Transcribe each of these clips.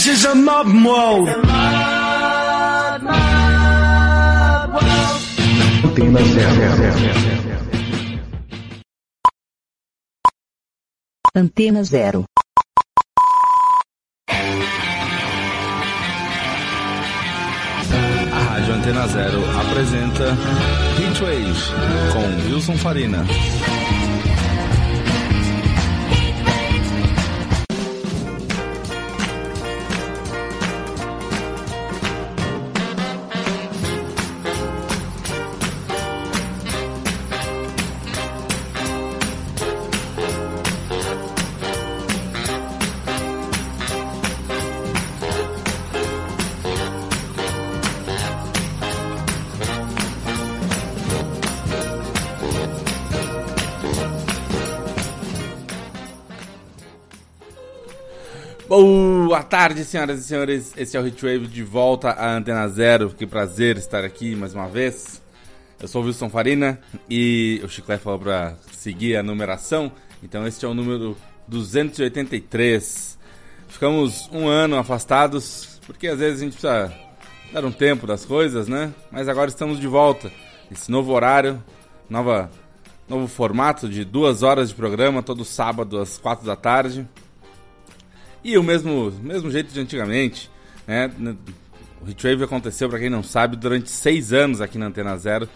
This is a modern world. Antena zero. Antena Zero. A Rádio Antena Zero apresenta Heatwave com Wilson Farina. Tarde, senhoras e senhores. Esse é o Heatwave de volta à Antena Zero. Que prazer estar aqui mais uma vez. Eu sou o Wilson Farina e o Chiclete falou para seguir a numeração. Então, este é o número 283. Ficamos um ano afastados porque às vezes a gente precisa dar um tempo das coisas, né? Mas agora estamos de volta. Esse novo horário, nova, novo formato de duas horas de programa, todo sábado às quatro da tarde. E o mesmo, mesmo jeito de antigamente, né? O Retrave aconteceu, para quem não sabe, durante seis anos aqui na Antena Zero,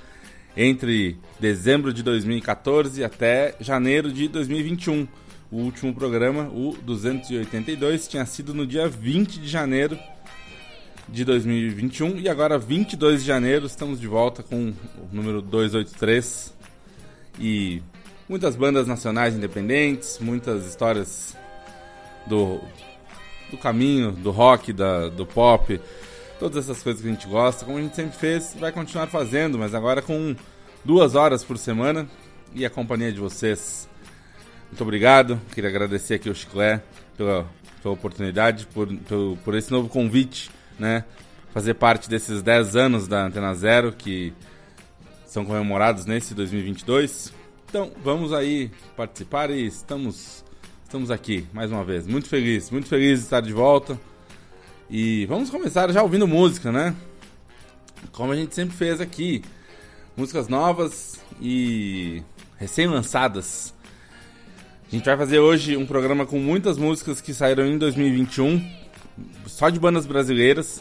entre dezembro de 2014 até janeiro de 2021. O último programa, o 282, tinha sido no dia 20 de janeiro de 2021 e agora 22 de janeiro estamos de volta com o número 283 e muitas bandas nacionais independentes, muitas histórias do, do caminho, do rock, da, do pop, todas essas coisas que a gente gosta, como a gente sempre fez, vai continuar fazendo, mas agora com duas horas por semana e a companhia de vocês. Muito obrigado, queria agradecer aqui ao Chiclé pela, pela oportunidade, por, por, por esse novo convite, né? Fazer parte desses 10 anos da Antena Zero que são comemorados nesse 2022. Então, vamos aí participar e estamos Estamos aqui mais uma vez, muito feliz, muito feliz de estar de volta. E vamos começar já ouvindo música, né? Como a gente sempre fez aqui. Músicas novas e recém-lançadas. A gente vai fazer hoje um programa com muitas músicas que saíram em 2021, só de bandas brasileiras.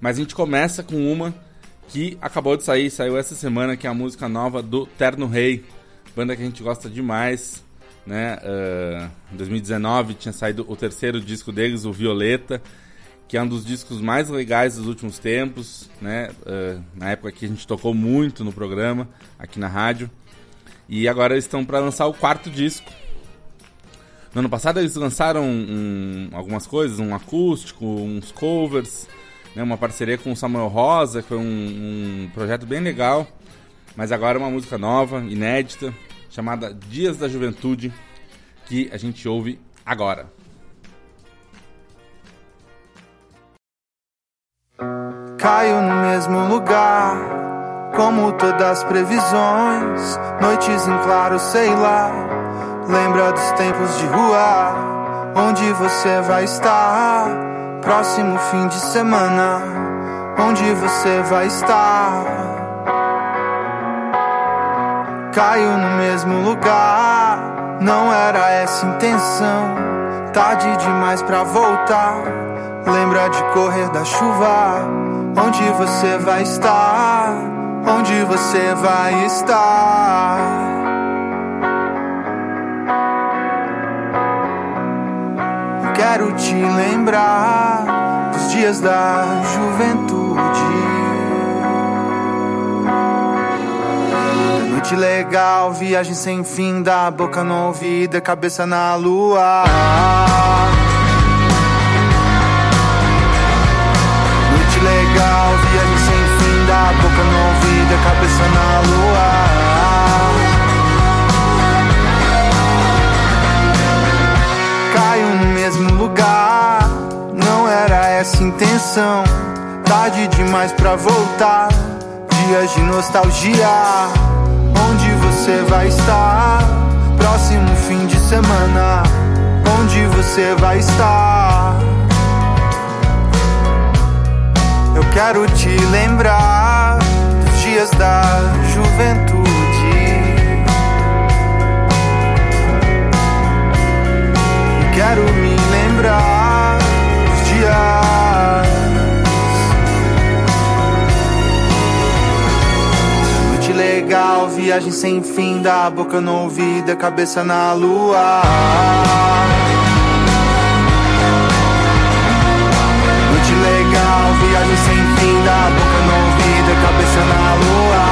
Mas a gente começa com uma que acabou de sair, saiu essa semana, que é a música nova do Terno Rei, banda que a gente gosta demais né? Uh, em 2019 tinha saído o terceiro disco deles, o Violeta, que é um dos discos mais legais dos últimos tempos, né? Uh, na época que a gente tocou muito no programa, aqui na rádio. E agora eles estão para lançar o quarto disco. No ano passado eles lançaram um, algumas coisas, um acústico, uns covers, né? uma parceria com o Samuel Rosa, que foi um, um projeto bem legal. Mas agora é uma música nova, inédita, chamada Dias da Juventude, que a gente ouve agora. Caio no mesmo lugar, como todas as previsões. Noites em claro, sei lá. Lembra dos tempos de rua, onde você vai estar? Próximo fim de semana, onde você vai estar? Caio no mesmo lugar, não era essa intenção. Tarde demais pra voltar. Lembra de correr da chuva? Onde você vai estar? Onde você vai estar? Quero te lembrar dos dias da juventude. Noite legal, viagem sem fim, da boca no ouvido, cabeça na lua. Noite legal, viagem sem fim, da boca no ouvido, cabeça na lua. Caio no mesmo lugar, não era essa intenção. Tarde demais pra voltar, dias de nostalgia você vai estar? Próximo fim de semana, onde você vai estar? Eu quero te lembrar dos dias da juventude. Quero me lembrar. legal, viagem sem fim, da boca no ouvido, cabeça na lua. Noite legal, viagem sem fim, da boca no ouvido, cabeça na lua.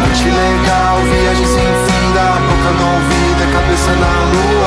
Noite legal, viagem sem fim, da boca no ouvido, cabeça na lua.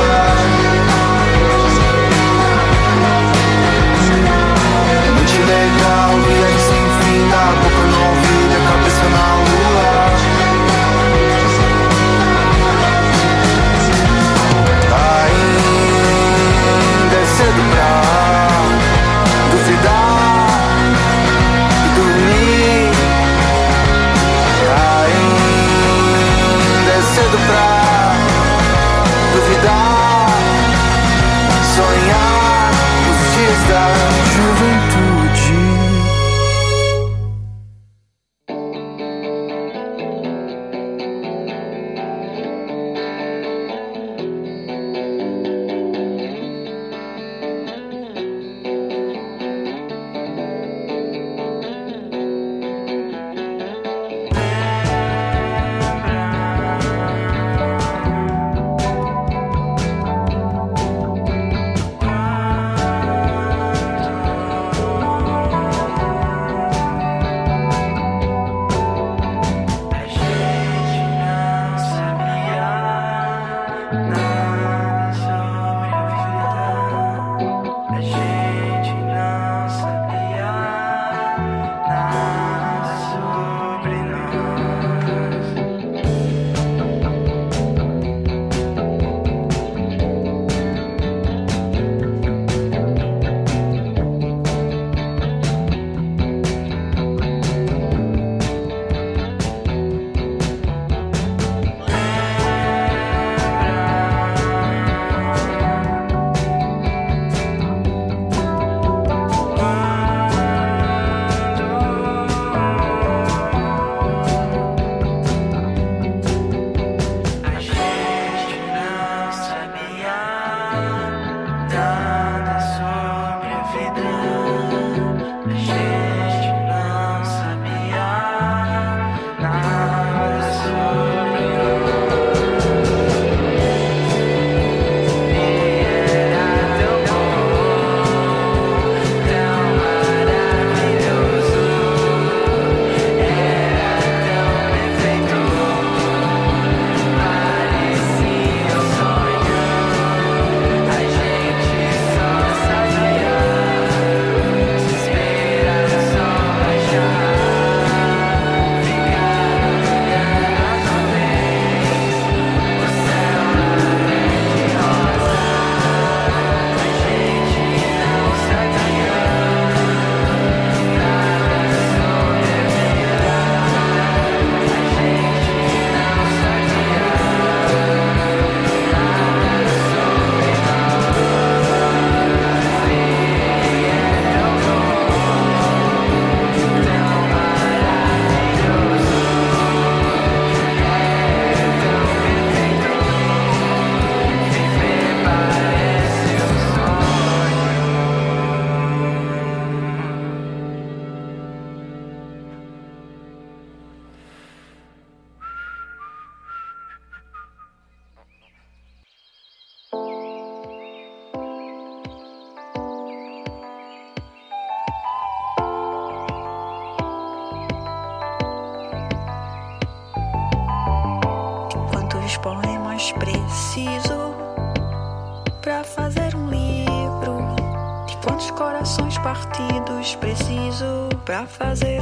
fazer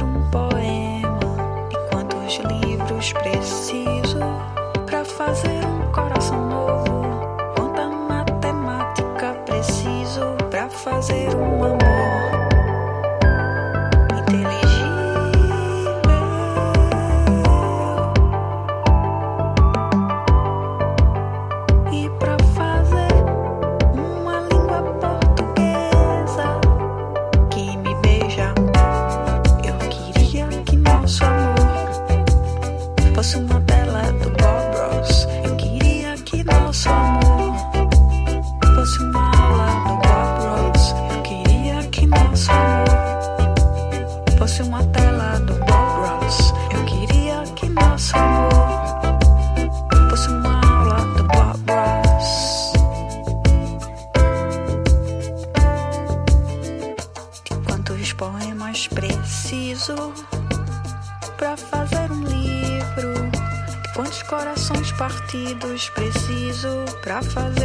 partidos preciso pra fazer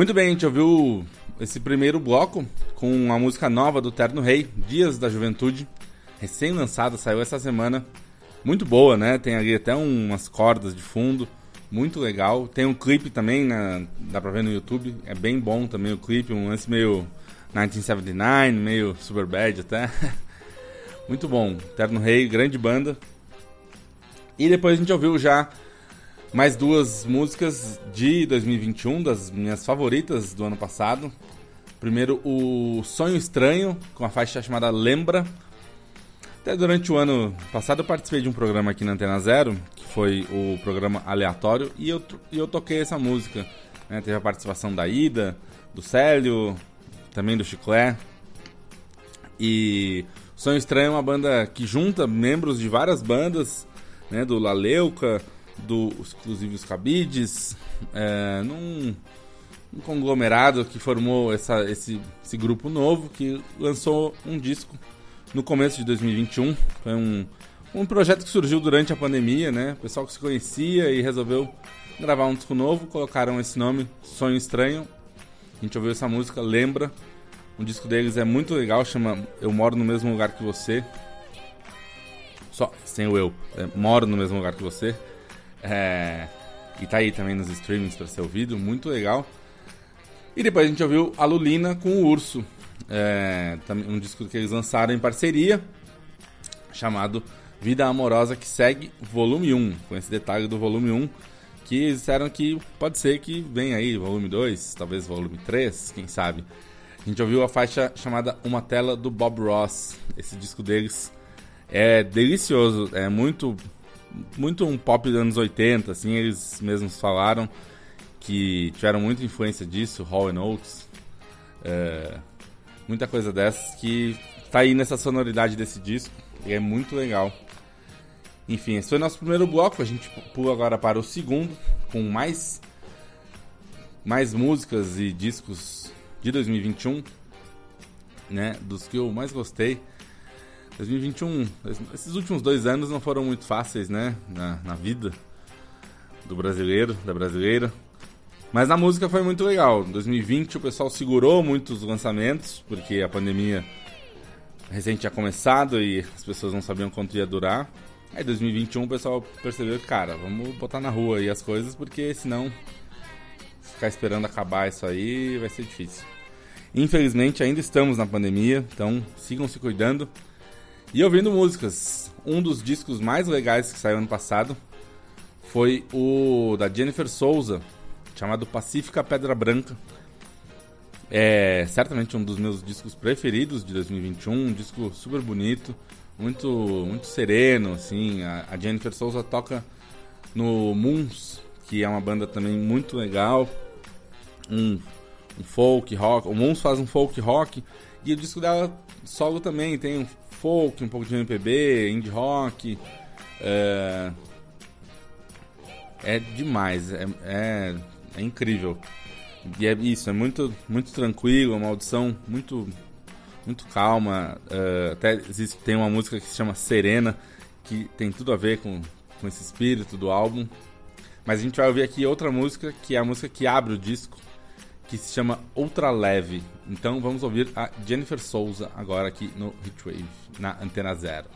Muito bem, a gente ouviu esse primeiro bloco com uma música nova do Terno Rei, Dias da Juventude, recém-lançada, saiu essa semana. Muito boa, né? Tem ali até umas cordas de fundo, muito legal. Tem um clipe também, né? dá pra ver no YouTube, é bem bom também o clipe, um lance meio 1979, meio super bad até. Muito bom, Terno Rei, grande banda. E depois a gente ouviu já mais duas músicas de 2021, das minhas favoritas do ano passado. Primeiro, o Sonho Estranho, com a faixa chamada Lembra. Até durante o ano passado eu participei de um programa aqui na Antena Zero, que foi o programa Aleatório, e eu, e eu toquei essa música. né? Teve a participação da Ida, do Célio, também do Chiclé. E Sonho Estranho é uma banda que junta membros de várias bandas, né? Do Laleuca, do Exclusive os Cabides, é, num, um conglomerado que formou essa, esse, esse grupo novo que lançou um disco no começo de 2021. Foi um, um projeto que surgiu durante a pandemia, né? O pessoal que se conhecia e resolveu gravar um disco novo, colocaram esse nome, Sonho Estranho. A gente ouviu essa música, lembra. O disco deles é muito legal, chama Eu Moro no Mesmo Lugar que Você. Só, sem o eu. É, moro no mesmo lugar que você. É, e tá aí também nos streamings para ser ouvido, muito legal. E depois a gente ouviu a Lulina com o Urso, é, um disco que eles lançaram em parceria, chamado Vida Amorosa que Segue, volume 1, com esse detalhe do volume 1, que eles disseram que pode ser que venha aí volume 2, talvez volume 3, quem sabe. A gente ouviu a faixa chamada Uma Tela do Bob Ross, esse disco deles é delicioso, é muito muito um pop dos anos 80, assim, eles mesmos falaram que tiveram muita influência disso, Hall Oates, é, muita coisa dessas que tá aí nessa sonoridade desse disco e é muito legal. Enfim, esse foi nosso primeiro bloco, a gente pula agora para o segundo, com mais mais músicas e discos de 2021, né, dos que eu mais gostei. 2021, esses últimos dois anos não foram muito fáceis, né? Na, na vida do brasileiro, da brasileira. Mas na música foi muito legal. Em 2020 o pessoal segurou muitos lançamentos, porque a pandemia recente tinha começado e as pessoas não sabiam quanto ia durar. Aí em 2021 o pessoal percebeu que, cara, vamos botar na rua aí as coisas, porque senão ficar esperando acabar isso aí vai ser difícil. Infelizmente ainda estamos na pandemia, então sigam se cuidando. E ouvindo músicas. Um dos discos mais legais que saiu ano passado foi o da Jennifer Souza, chamado Pacífica Pedra Branca. É certamente um dos meus discos preferidos de 2021, um disco super bonito, muito muito sereno, assim. A, Jennifer Souza toca no Moons, que é uma banda também muito legal, um, um folk rock. O Moons faz um folk rock e o disco dela solo também tem um folk, um pouco de MPB, indie rock. É, é demais, é, é, é incrível. E é isso, é muito, muito tranquilo, uma audição muito, muito calma. eh, até existe, tem uma música que se chama Serena, que tem tudo a ver com, com esse espírito do álbum. Mas a gente vai ouvir aqui outra música, que é a música que abre o disco, que se chama Outra Leve. Então vamos ouvir a Jennifer Souza agora aqui no Hitwave, na Antena Zero.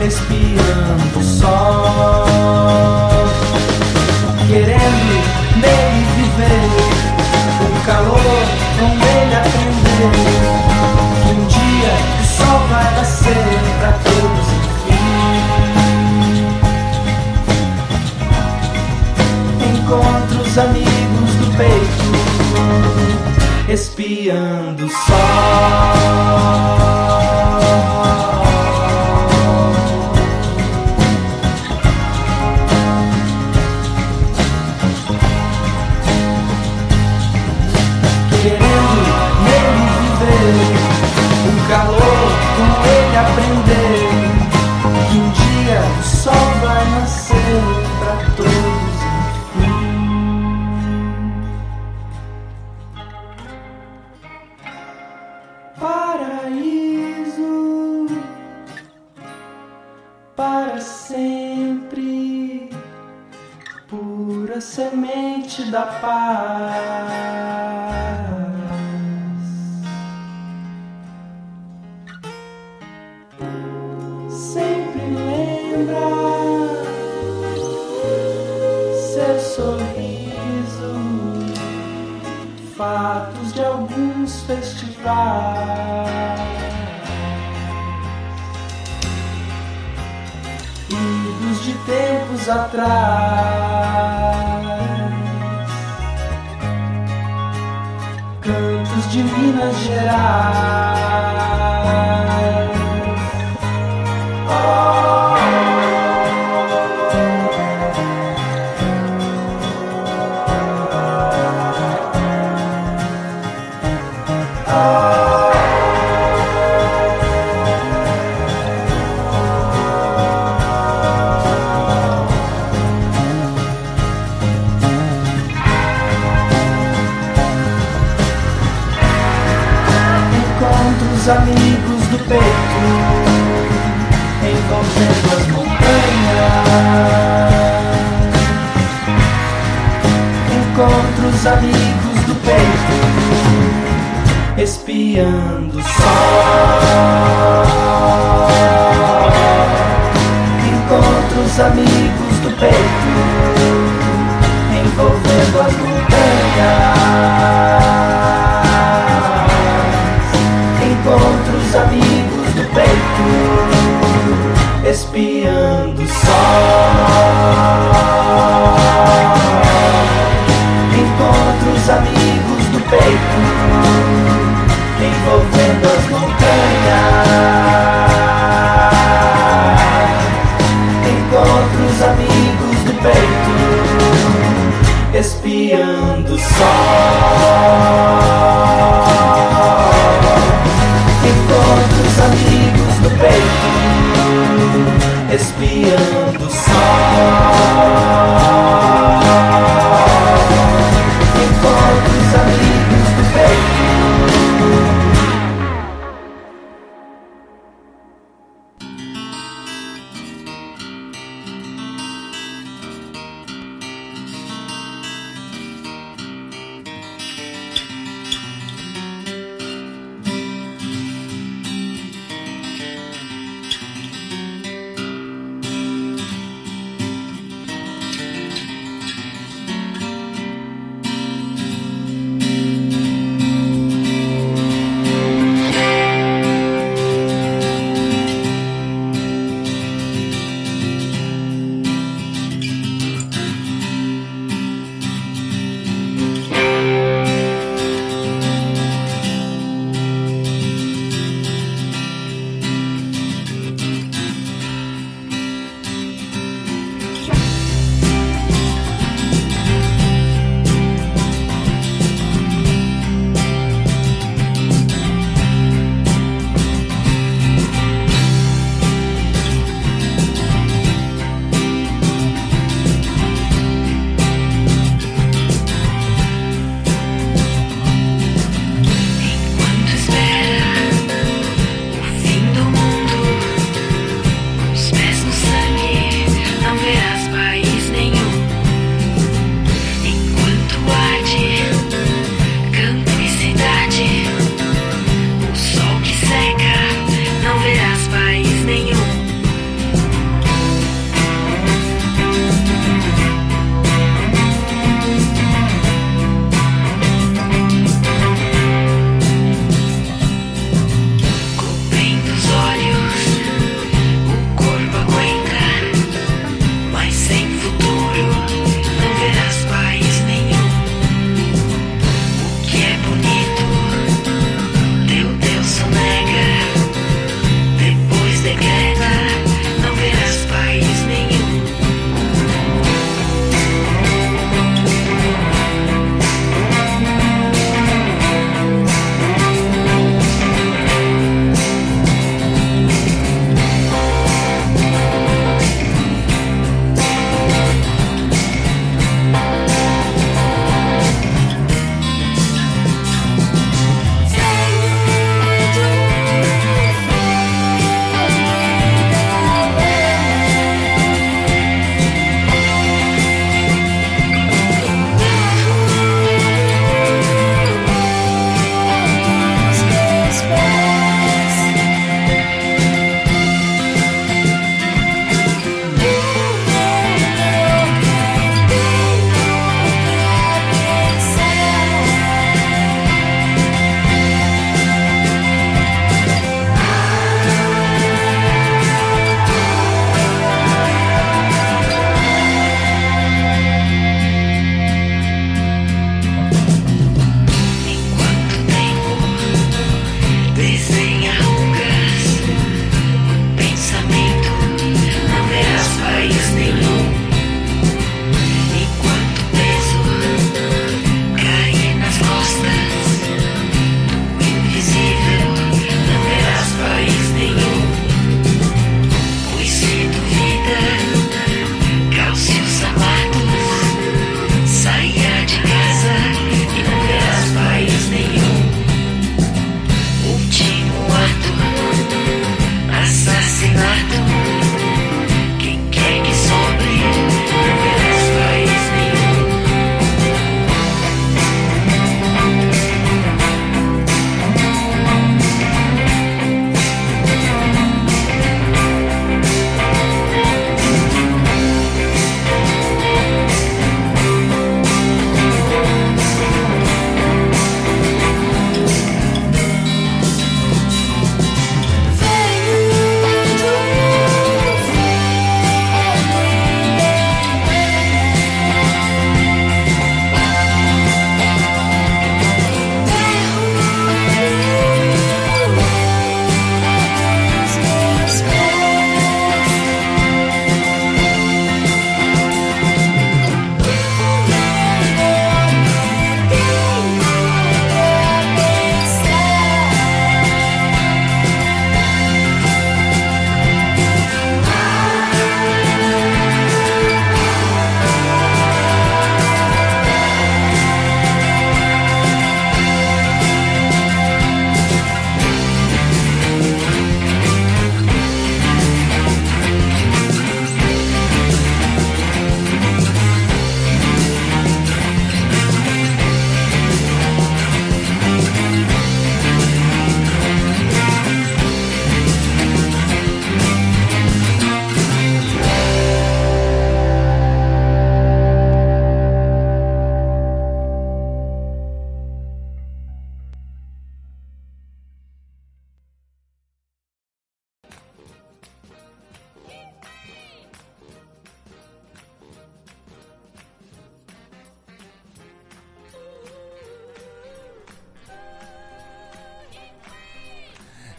respirando sol, querendo nele viver o calor com ele aprender que um dia o sol vai nascer para todos. Encontros amigos do peito, espiando o sol.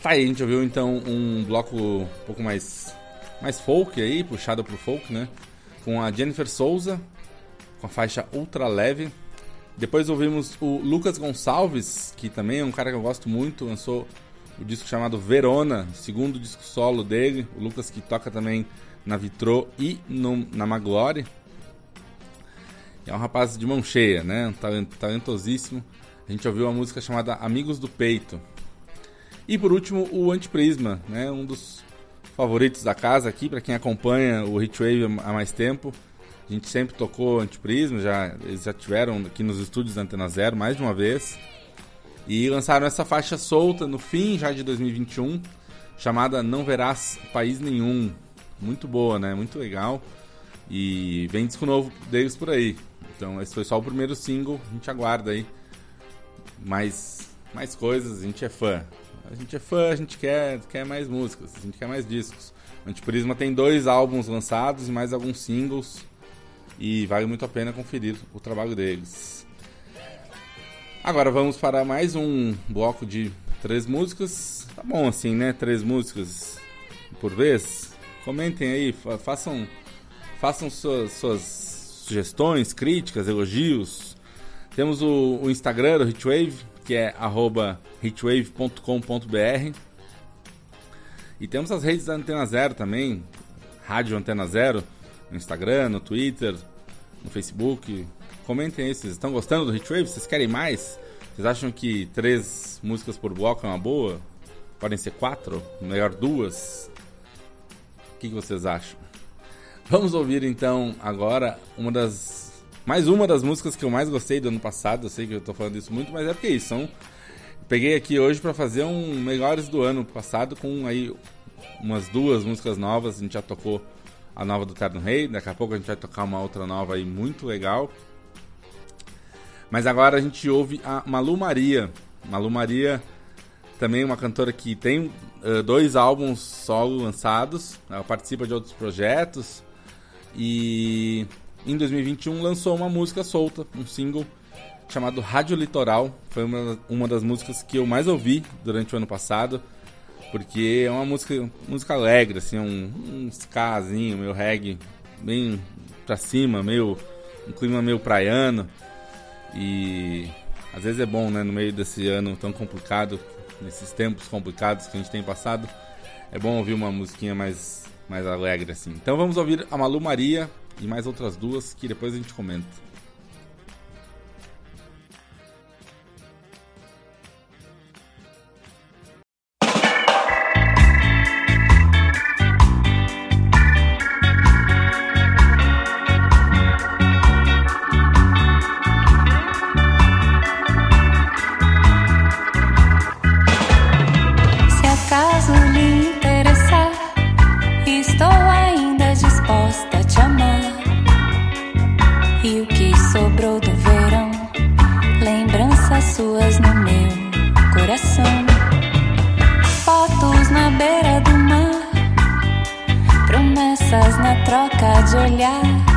Tá aí, a gente ouviu então um bloco um pouco mais, mais folk aí, puxado pro folk, né? Com a Jennifer Souza, com a faixa Ultra Leve. Depois ouvimos o Lucas Gonçalves, que também é um cara que eu gosto muito, lançou o disco chamado Verona, segundo disco solo dele. O Lucas que toca também na Vitrô e no, na Magloire. É um rapaz de mão cheia, né? Um talent- talentosíssimo. A gente ouviu uma música chamada Amigos do Peito. E por último, o Antiprisma, né? Um dos favoritos da casa aqui, para quem acompanha o Hitwave há mais tempo. A gente sempre tocou Antiprisma, já, eles já tiveram aqui nos estúdios da Antena Zero mais de uma vez. E lançaram essa faixa solta no fim já de 2021, chamada Não Verás País Nenhum. Muito boa, né? Muito legal. E vem disco novo deles por aí. Então esse foi só o primeiro single, a gente aguarda aí mais, mais coisas, a gente é fã. A gente é fã, a gente quer, quer mais músicas, a gente quer mais discos. Antiprisma tem dois álbuns lançados e mais alguns singles. E vale muito a pena conferir o trabalho deles. Agora vamos para mais um bloco de três músicas. Tá bom assim, né? Três músicas por vez. Comentem aí, fa- façam, façam suas, suas sugestões, críticas, elogios. Temos o, o Instagram do Hitwave, que é hitwave.com.br. E temos as redes da Antena Zero também, Rádio Antena Zero, no Instagram, no Twitter, no Facebook. Comentem aí, vocês estão gostando do Hitwave? Vocês querem mais? Vocês acham que três músicas por bloco é uma boa? Podem ser quatro? Melhor duas? O que, que vocês acham? Vamos ouvir então agora uma das. Mais uma das músicas que eu mais gostei do ano passado. Eu sei que eu tô falando isso muito, mas é porque é isso. São... Peguei aqui hoje pra fazer um melhores do ano passado com aí umas duas músicas novas. A gente já tocou a nova do Terno Rei. Daqui a pouco a gente vai tocar uma outra nova aí muito legal. Mas agora a gente ouve a Malu Maria. Malu Maria também uma cantora que tem eh, dois álbuns solo lançados. Ela participa de outros projetos. E em 2021 lançou uma música solta, um single chamado Rádio Litoral. Foi uma, uma das músicas que eu mais ouvi durante o ano passado. Porque é uma música, música alegre, assim, um, um skazinho, meio reggae, bem pra cima, meio. um clima meio praiano. E às vezes é bom, né, no meio desse ano tão complicado, nesses tempos complicados que a gente tem passado, é bom ouvir uma musiquinha mais, mais alegre assim. Então vamos ouvir a Malu Maria e mais outras duas que depois a gente comenta. Suas no meu coração. Fotos na beira do mar, promessas na troca de olhar.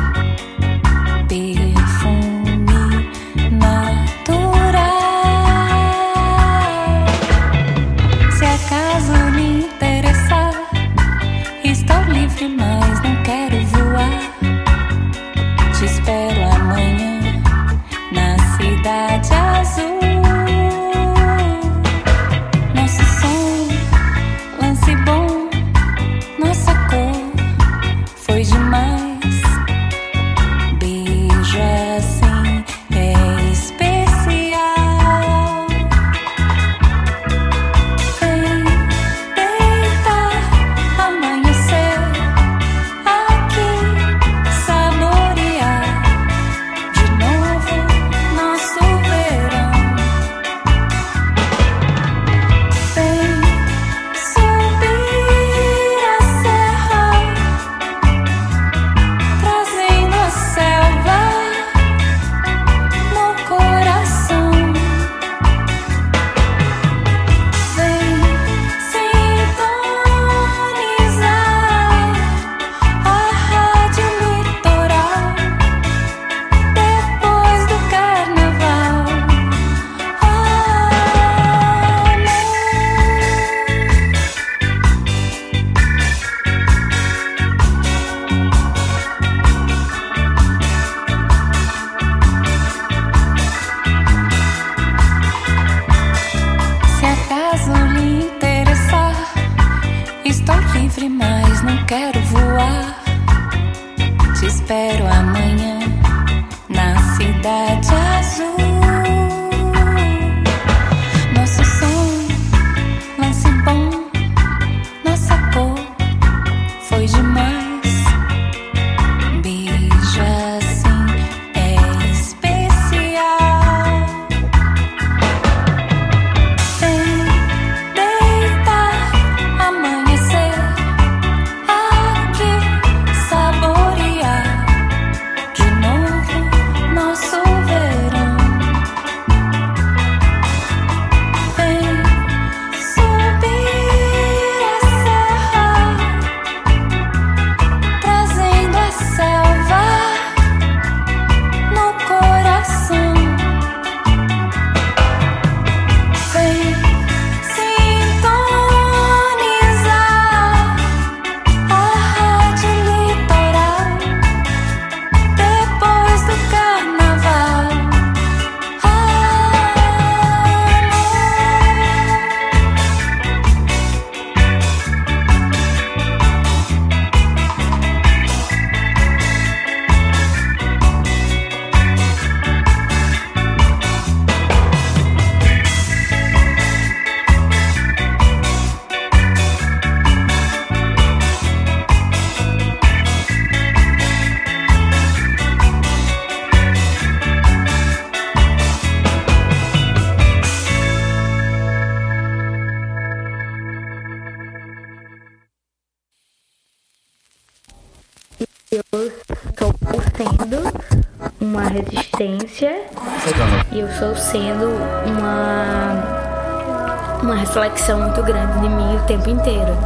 Tempo inteiro.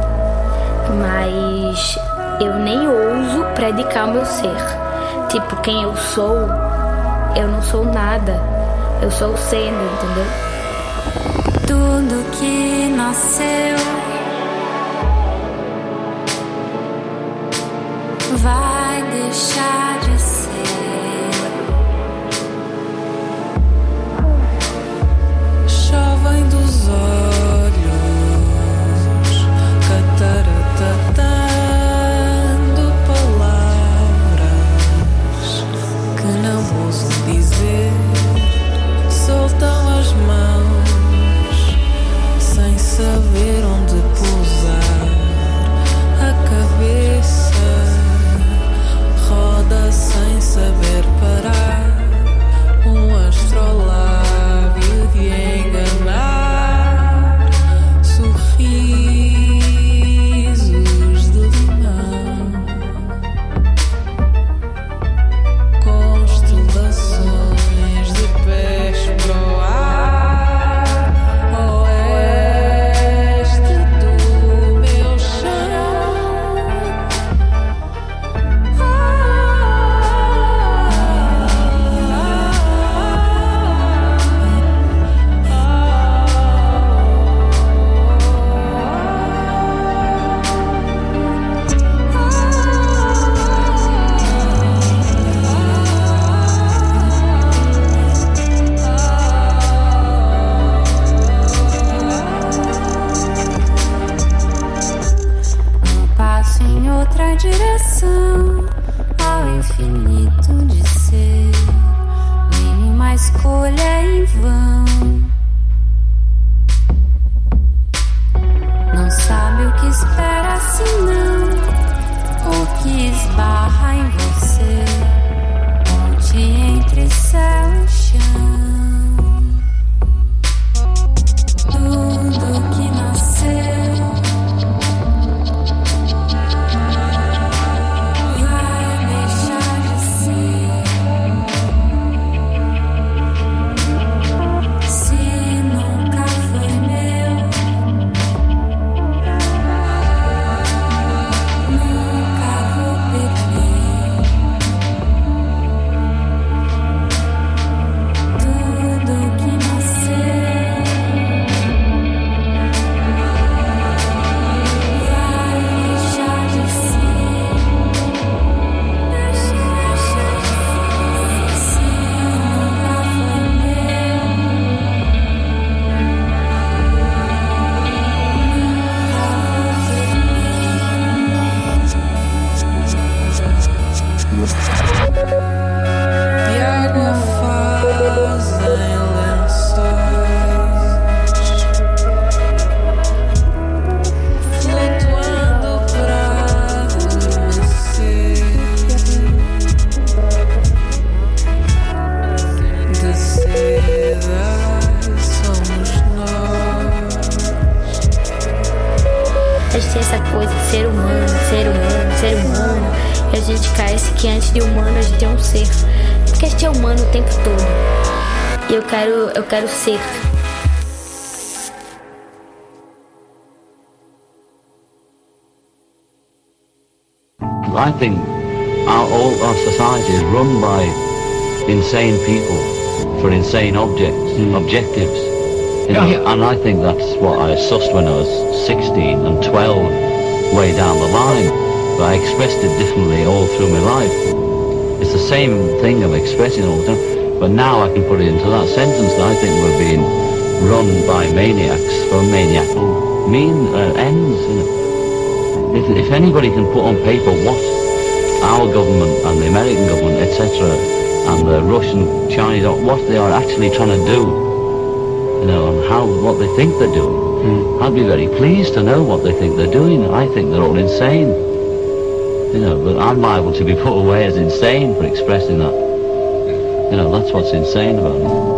Mas eu nem ouso predicar o meu ser. Tipo, quem eu sou, eu não sou nada. Eu sou sendo, entendeu? Tudo que nasceu vai deixar outra direção ao infinito de ser. Nenhuma escolha em vão. Não sabe o que espera senão o que esbarra em você. Ponte entre céu e chão. Quero, ser. I think our, all our society is run by insane people for insane objects, and objectives. You know, yeah. And I think that's what I sussed when I was 16 and 12, way down the line. But I expressed it differently all through my life. It's the same thing of expressing all the time, but now I can put it into that sentence that I think we're being run by maniacs for maniacal mean uh, ends. You know. If, if anybody can put on paper what our government and the American government, etc., and the Russian, Chinese, what they are actually trying to do, you know, and how what they think they're doing, I'd be very pleased to know what they think they're doing. I think they're all insane, you know, but I'm liable to be put away as insane for expressing that. You know, that's what's insane about it.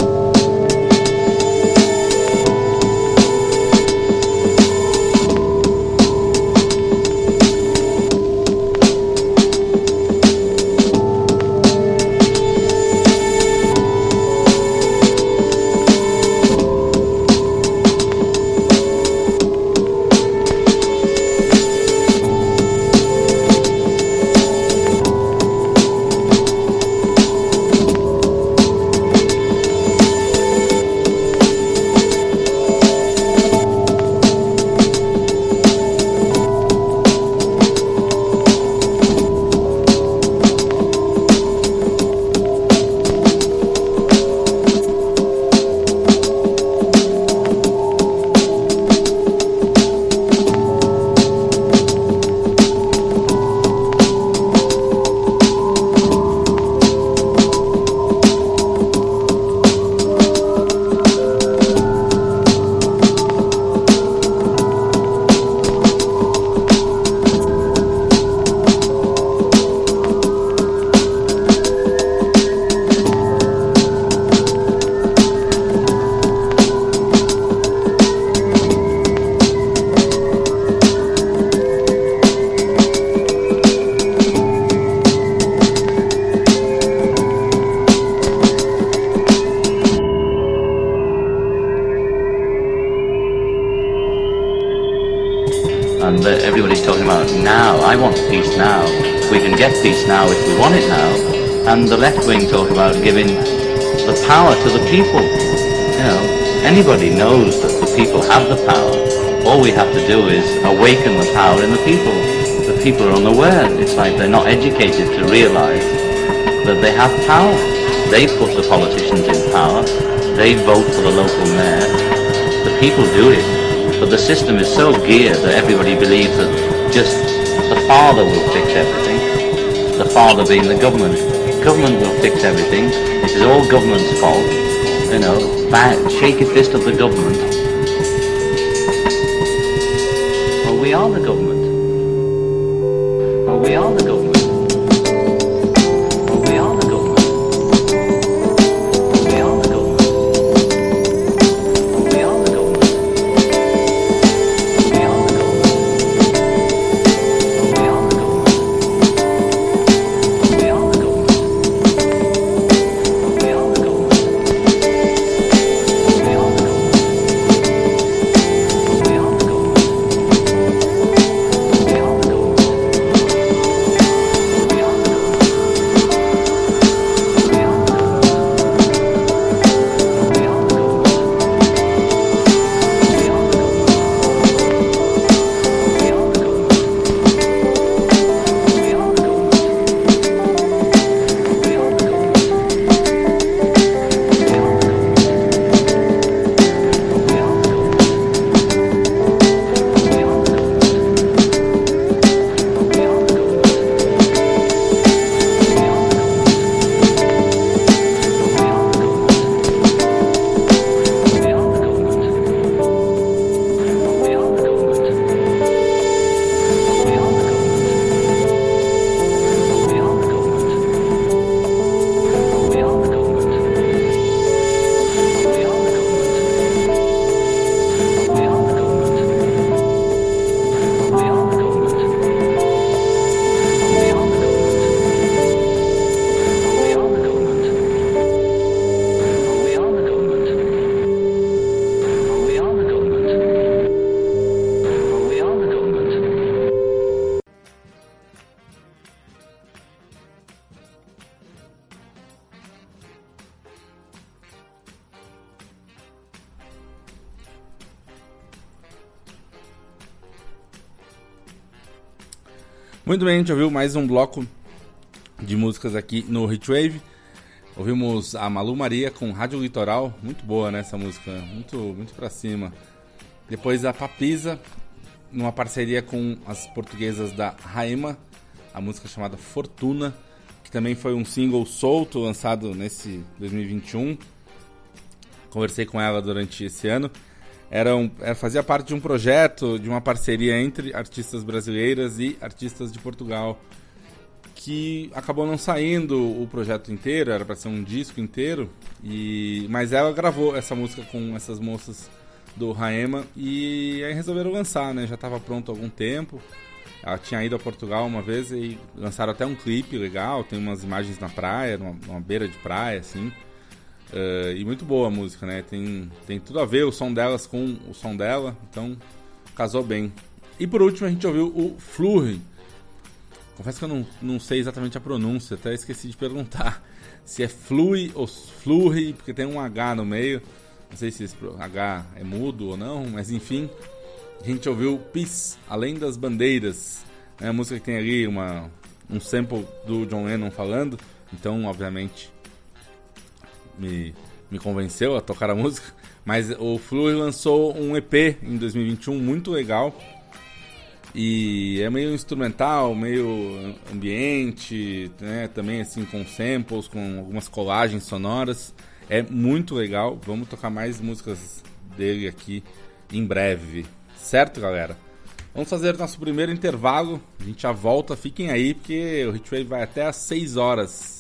Have the power. All we have to do is awaken the power in the people. The people are unaware. It's like they're not educated to realize that they have power. They put the politicians in power. They vote for the local mayor. The people do it. But the system is so geared that everybody believes that just the father will fix everything. The father being the government. Government will fix everything. It is all government's fault. You know, bad, a fist at the government. all the government bem, a gente ouviu mais um bloco de músicas aqui no Hitwave. Ouvimos a Malu Maria com Rádio Litoral, muito boa né, essa música, muito, muito pra cima. Depois a Papisa, numa parceria com as portuguesas da Raema, a música chamada Fortuna, que também foi um single solto lançado nesse 2021. Conversei com ela durante esse ano. Era um, era, fazia parte de um projeto, de uma parceria entre artistas brasileiras e artistas de Portugal que acabou não saindo o projeto inteiro, era para ser um disco inteiro, e mas ela gravou essa música com essas moças do Raema e aí resolveram lançar, né? Já estava pronto há algum tempo. Ela tinha ido a Portugal uma vez e lançaram até um clipe legal, tem umas imagens na praia, numa, numa beira de praia, assim. Uh, e muito boa a música, né? Tem, tem tudo a ver o som delas com o som dela, então casou bem. E por último a gente ouviu o Flurry, Confesso que eu não, não sei exatamente a pronúncia, até esqueci de perguntar se é flui ou flurry, porque tem um H no meio. Não sei se esse H é mudo ou não, mas enfim. A gente ouviu Peace, Além das Bandeiras. É a música que tem ali uma, um sample do John Lennon falando. Então, obviamente, me, me convenceu a tocar a música. Mas o Flurry lançou um EP em 2021 muito legal e é meio instrumental, meio ambiente, né? Também assim com samples, com algumas colagens sonoras. É muito legal. Vamos tocar mais músicas dele aqui em breve. Certo, galera? Vamos fazer nosso primeiro intervalo. A gente já volta. Fiquem aí, porque o Hitwave vai até às 6 horas.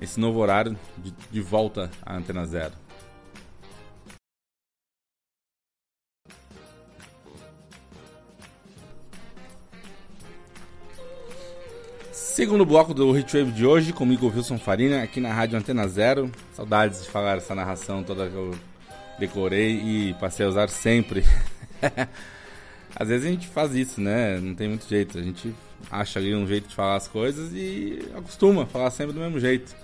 Esse novo horário de, de volta à Antena Zero. Segundo bloco do Hitwave de hoje, comigo Wilson Farina, aqui na Rádio Antena Zero. Saudades de falar essa narração toda que eu decorei e passei a usar sempre. Às vezes a gente faz isso, né? Não tem muito jeito. A gente acha ali um jeito de falar as coisas e acostuma a falar sempre do mesmo jeito.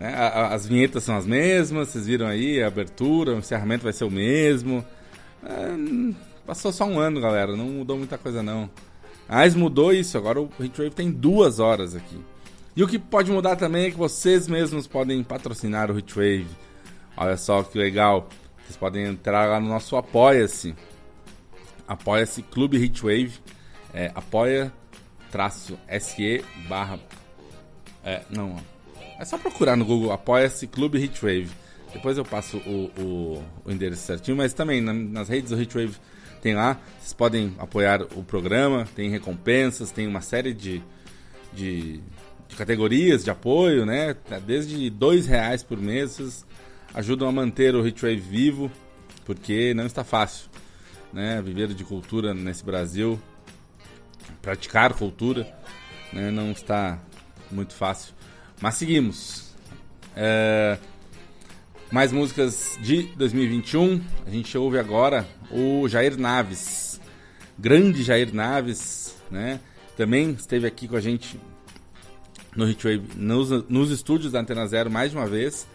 Né? As vinhetas são as mesmas, vocês viram aí, a abertura, o encerramento vai ser o mesmo. É, passou só um ano, galera, não mudou muita coisa não. Mas mudou isso, agora o Hitwave tem duas horas aqui. E o que pode mudar também é que vocês mesmos podem patrocinar o Hitwave. Olha só que legal. Vocês podem entrar lá no nosso Apoia-se. Apoia-se Clube Hitwave. É, apoia traço SE barra. É, não. É só procurar no Google Apoia-se Clube Hitwave. Depois eu passo o, o, o endereço certinho, mas também nas redes do Hitwave tem lá, vocês podem apoiar o programa, tem recompensas, tem uma série de, de, de categorias de apoio, né? Desde dois reais por mês, vocês ajudam a manter o Hitwave vivo, porque não está fácil, né? Viver de cultura nesse Brasil, praticar cultura, né? Não está muito fácil. Mas seguimos. É... Mais músicas de 2021. A gente ouve agora o Jair Naves. Grande Jair Naves, né? Também esteve aqui com a gente no Hitwave, nos, nos estúdios da Antena Zero mais de uma vez.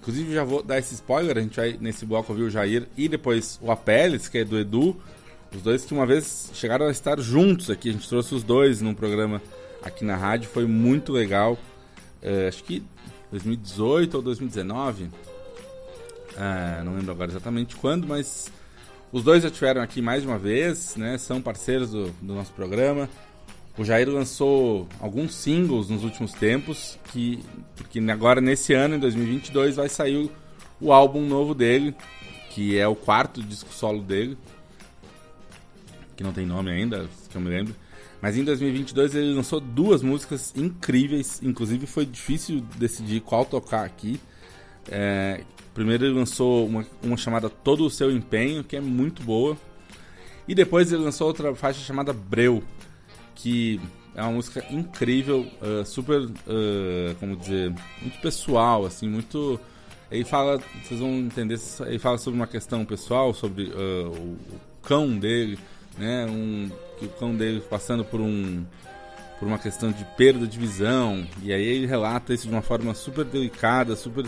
Inclusive, já vou dar esse spoiler. A gente vai nesse bloco ouvir o Jair e depois o Apeles, que é do Edu. Os dois que uma vez chegaram a estar juntos aqui. A gente trouxe os dois num programa aqui na rádio. Foi muito legal. É, acho que 2018 ou 2019 é, não lembro agora exatamente quando, mas os dois já estiveram aqui mais de uma vez, né? São parceiros do, do nosso programa. O Jair lançou alguns singles nos últimos tempos, que porque agora nesse ano, em 2022, vai sair o, o álbum novo dele, que é o quarto disco solo dele, que não tem nome ainda, que eu me lembro. Mas em 2022 ele lançou duas músicas incríveis, inclusive foi difícil decidir qual tocar aqui. É, Primeiro ele lançou uma, uma chamada Todo o Seu Empenho, que é muito boa. E depois ele lançou outra faixa chamada Breu, que é uma música incrível, uh, super, uh, como dizer, muito pessoal, assim, muito... Ele fala, vocês vão entender, ele fala sobre uma questão pessoal, sobre uh, o, cão dele, né, um, o cão dele passando por um por uma questão de perda de visão, e aí ele relata isso de uma forma super delicada, super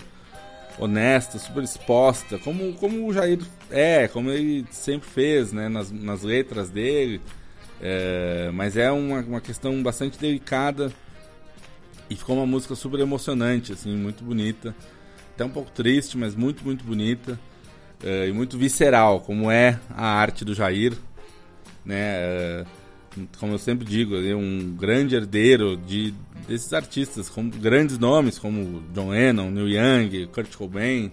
honesta, super exposta, como, como o Jair é, como ele sempre fez, né, nas, nas letras dele. É, mas é uma, uma questão bastante delicada e ficou uma música super emocionante, assim, muito bonita. Até um pouco triste, mas muito, muito bonita. É, e muito visceral, como é a arte do Jair. Né? É, como eu sempre digo, é um grande herdeiro de, desses artistas, com grandes nomes como John Lennon, Neil Young, Kurt Cobain,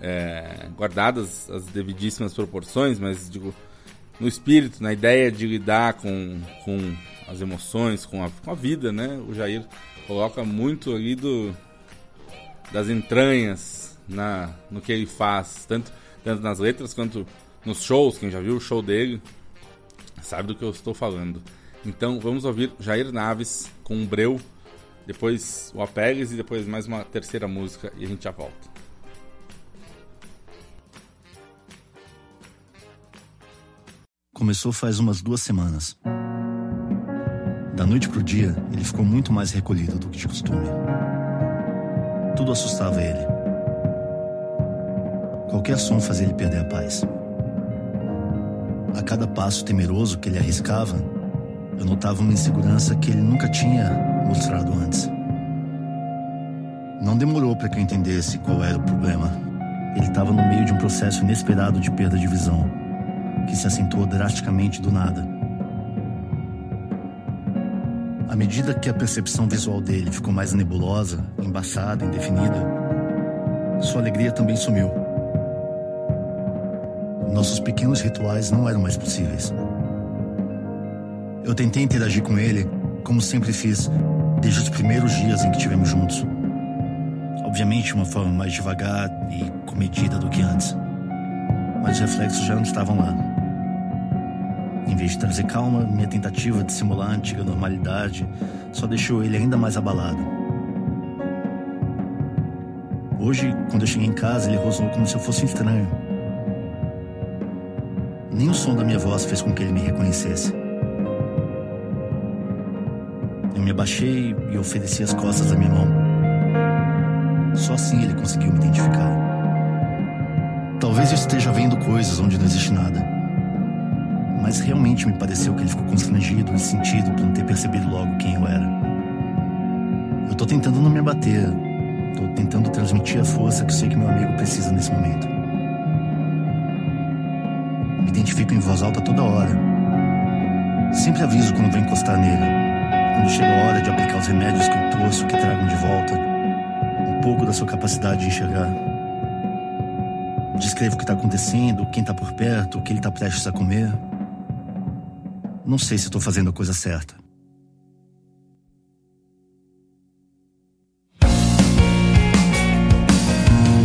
é, guardadas as devidíssimas proporções, mas digo, no espírito, na ideia de lidar com, com as emoções, com a, com a vida, né? O Jair coloca muito ali do, das entranhas na, no que ele faz, tanto, tanto nas letras quanto nos shows. Quem já viu o show dele sabe do que eu estou falando. Então vamos ouvir Jair Naves com Breu, depois o Apegues e depois mais uma terceira música e a gente já volta. Começou faz umas duas semanas. Da noite pro dia, ele ficou muito mais recolhido do que de costume. Tudo assustava ele. Qualquer som fazia ele perder a paz. A cada passo temeroso que ele arriscava, eu notava uma insegurança que ele nunca tinha mostrado antes. Não demorou para que eu entendesse qual era o problema. Ele estava no meio de um processo inesperado de perda de visão, que se acentuou drasticamente do nada. À medida que a percepção visual dele ficou mais nebulosa, embaçada, indefinida, sua alegria também sumiu. Nossos pequenos rituais não eram mais possíveis. Eu tentei interagir com ele, como sempre fiz, desde os primeiros dias em que estivemos juntos. Obviamente, uma forma mais devagar e comedida do que antes. Mas os reflexos já não estavam lá. Em vez de trazer calma, minha tentativa de simular a antiga normalidade só deixou ele ainda mais abalado. Hoje, quando eu cheguei em casa, ele rosnou como se eu fosse estranho. Nem o som da minha voz fez com que ele me reconhecesse. Eu me abaixei e ofereci as costas da minha mão. Só assim ele conseguiu me identificar. Talvez eu esteja vendo coisas onde não existe nada. Mas realmente me pareceu que ele ficou constrangido e sentido por não ter percebido logo quem eu era. Eu tô tentando não me abater. Tô tentando transmitir a força que sei que meu amigo precisa nesse momento. Identifico em voz alta toda hora. Sempre aviso quando vou encostar nele. Quando chega a hora de aplicar os remédios que eu trouxe, que tragam de volta um pouco da sua capacidade de enxergar. Descrevo o que está acontecendo, quem está por perto, o que ele está prestes a comer. Não sei se estou fazendo a coisa certa.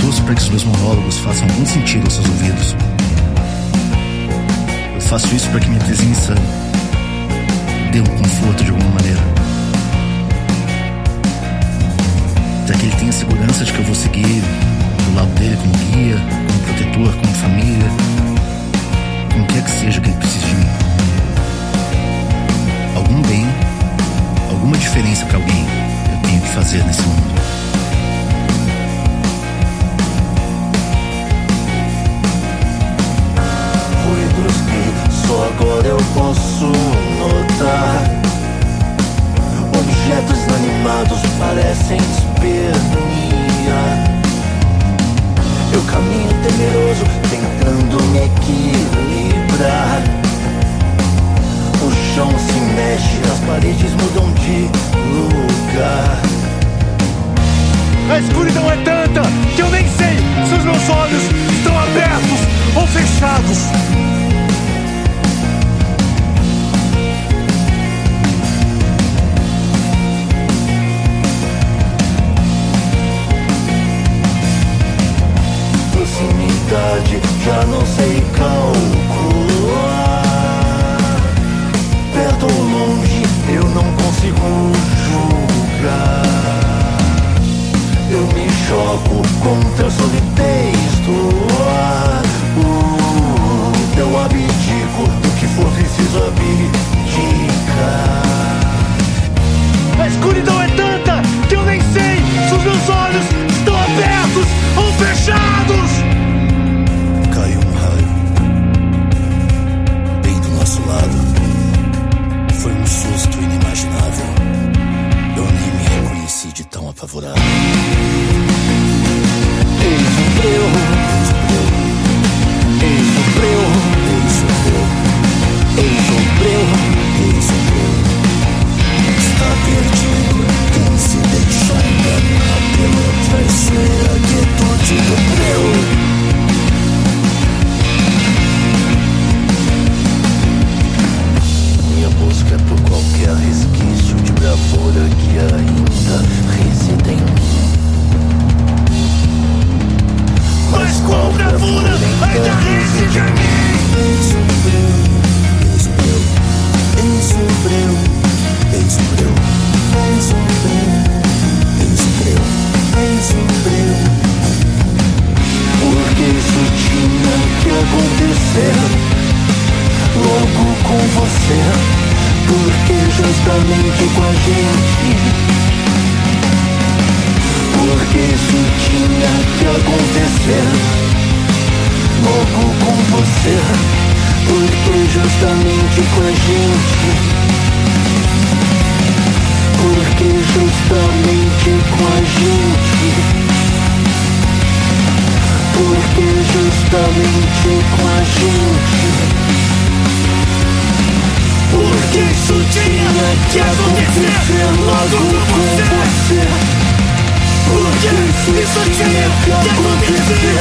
Torço para que os meus monólogos façam algum sentido aos seus faço isso para que minha presença dê um conforto de alguma maneira. Para que ele tenha segurança de que eu vou seguir do lado dele como guia, como protetor, como família, como quer que seja que ele precise de mim. Algum bem, alguma diferença para alguém eu tenho que fazer nesse mundo. Agora eu posso notar. Objetos animados parecem espernear. Eu caminho temeroso, tentando me equilibrar. O chão se mexe, as paredes mudam de lugar. A escuridão é tanta que eu nem sei se os meus olhos estão abertos ou fechados. Já não sei calcular. Perto ou longe eu não consigo julgar. Eu me choco contra a solidez Super justamente com a gente. Porque isso tinha que acontecer. Logo com você. Porque justamente com a gente. Porque justamente com a gente. Porque justamente com a gente Porque isso tinha que acontecer logo com você Porque isso tinha que acontecer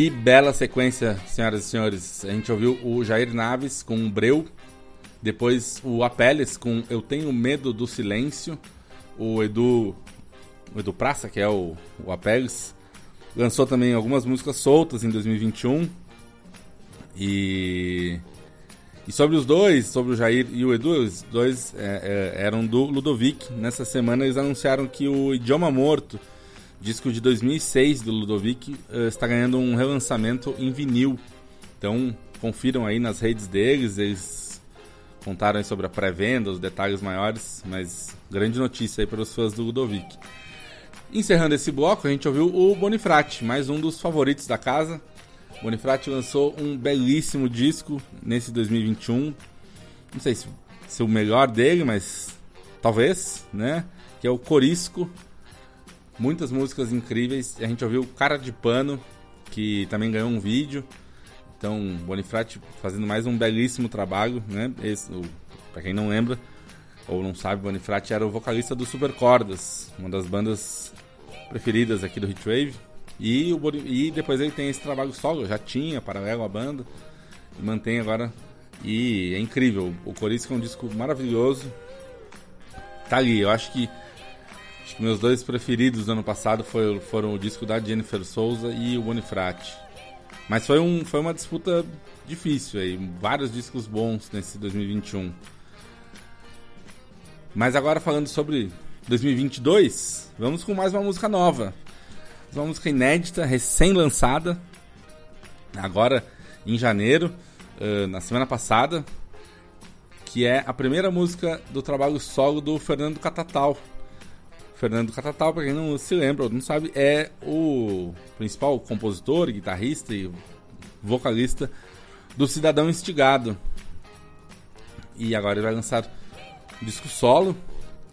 Que bela sequência, senhoras e senhores. A gente ouviu o Jair Naves com Breu, depois o Apeles com Eu Tenho Medo do Silêncio, o Edu, o Edu Praça, que é o, o Apeles, lançou também algumas músicas soltas em 2021. E, e sobre os dois, sobre o Jair e o Edu, os dois é, é, eram do Ludovic. Nessa semana eles anunciaram que o Idioma Morto disco de 2006 do Ludovic uh, está ganhando um relançamento em vinil. Então, confiram aí nas redes deles, eles contaram sobre a pré-venda, os detalhes maiores, mas grande notícia aí para os fãs do Ludovic. Encerrando esse bloco, a gente ouviu o Bonifrati, mais um dos favoritos da casa. Bonifrati lançou um belíssimo disco nesse 2021. Não sei se, se o melhor dele, mas talvez, né? Que é o Corisco, Muitas músicas incríveis. A gente ouviu Cara de Pano, que também ganhou um vídeo. Então, Bonifrati fazendo mais um belíssimo trabalho, né? O, pra quem não lembra ou não sabe, Bonifrati era o vocalista do Super Cordas, uma das bandas preferidas aqui do Hitwave. E, o, e depois ele tem esse trabalho solo, já tinha, paralelo à banda, e mantém agora. E é incrível, o Corisco é um disco maravilhoso. Tá ali, eu acho que Acho que meus dois preferidos do ano passado foi, foram o disco da Jennifer Souza e o Bonifrati. Mas foi, um, foi uma disputa difícil aí, vários discos bons nesse 2021. Mas agora falando sobre 2022, vamos com mais uma música nova. Uma música inédita, recém-lançada, agora em janeiro, uh, na semana passada, que é a primeira música do trabalho solo do Fernando Catatal, Fernando Catatal, para quem não se lembra ou não sabe, é o principal compositor, guitarrista e vocalista do Cidadão Instigado. E agora ele vai lançar um disco solo,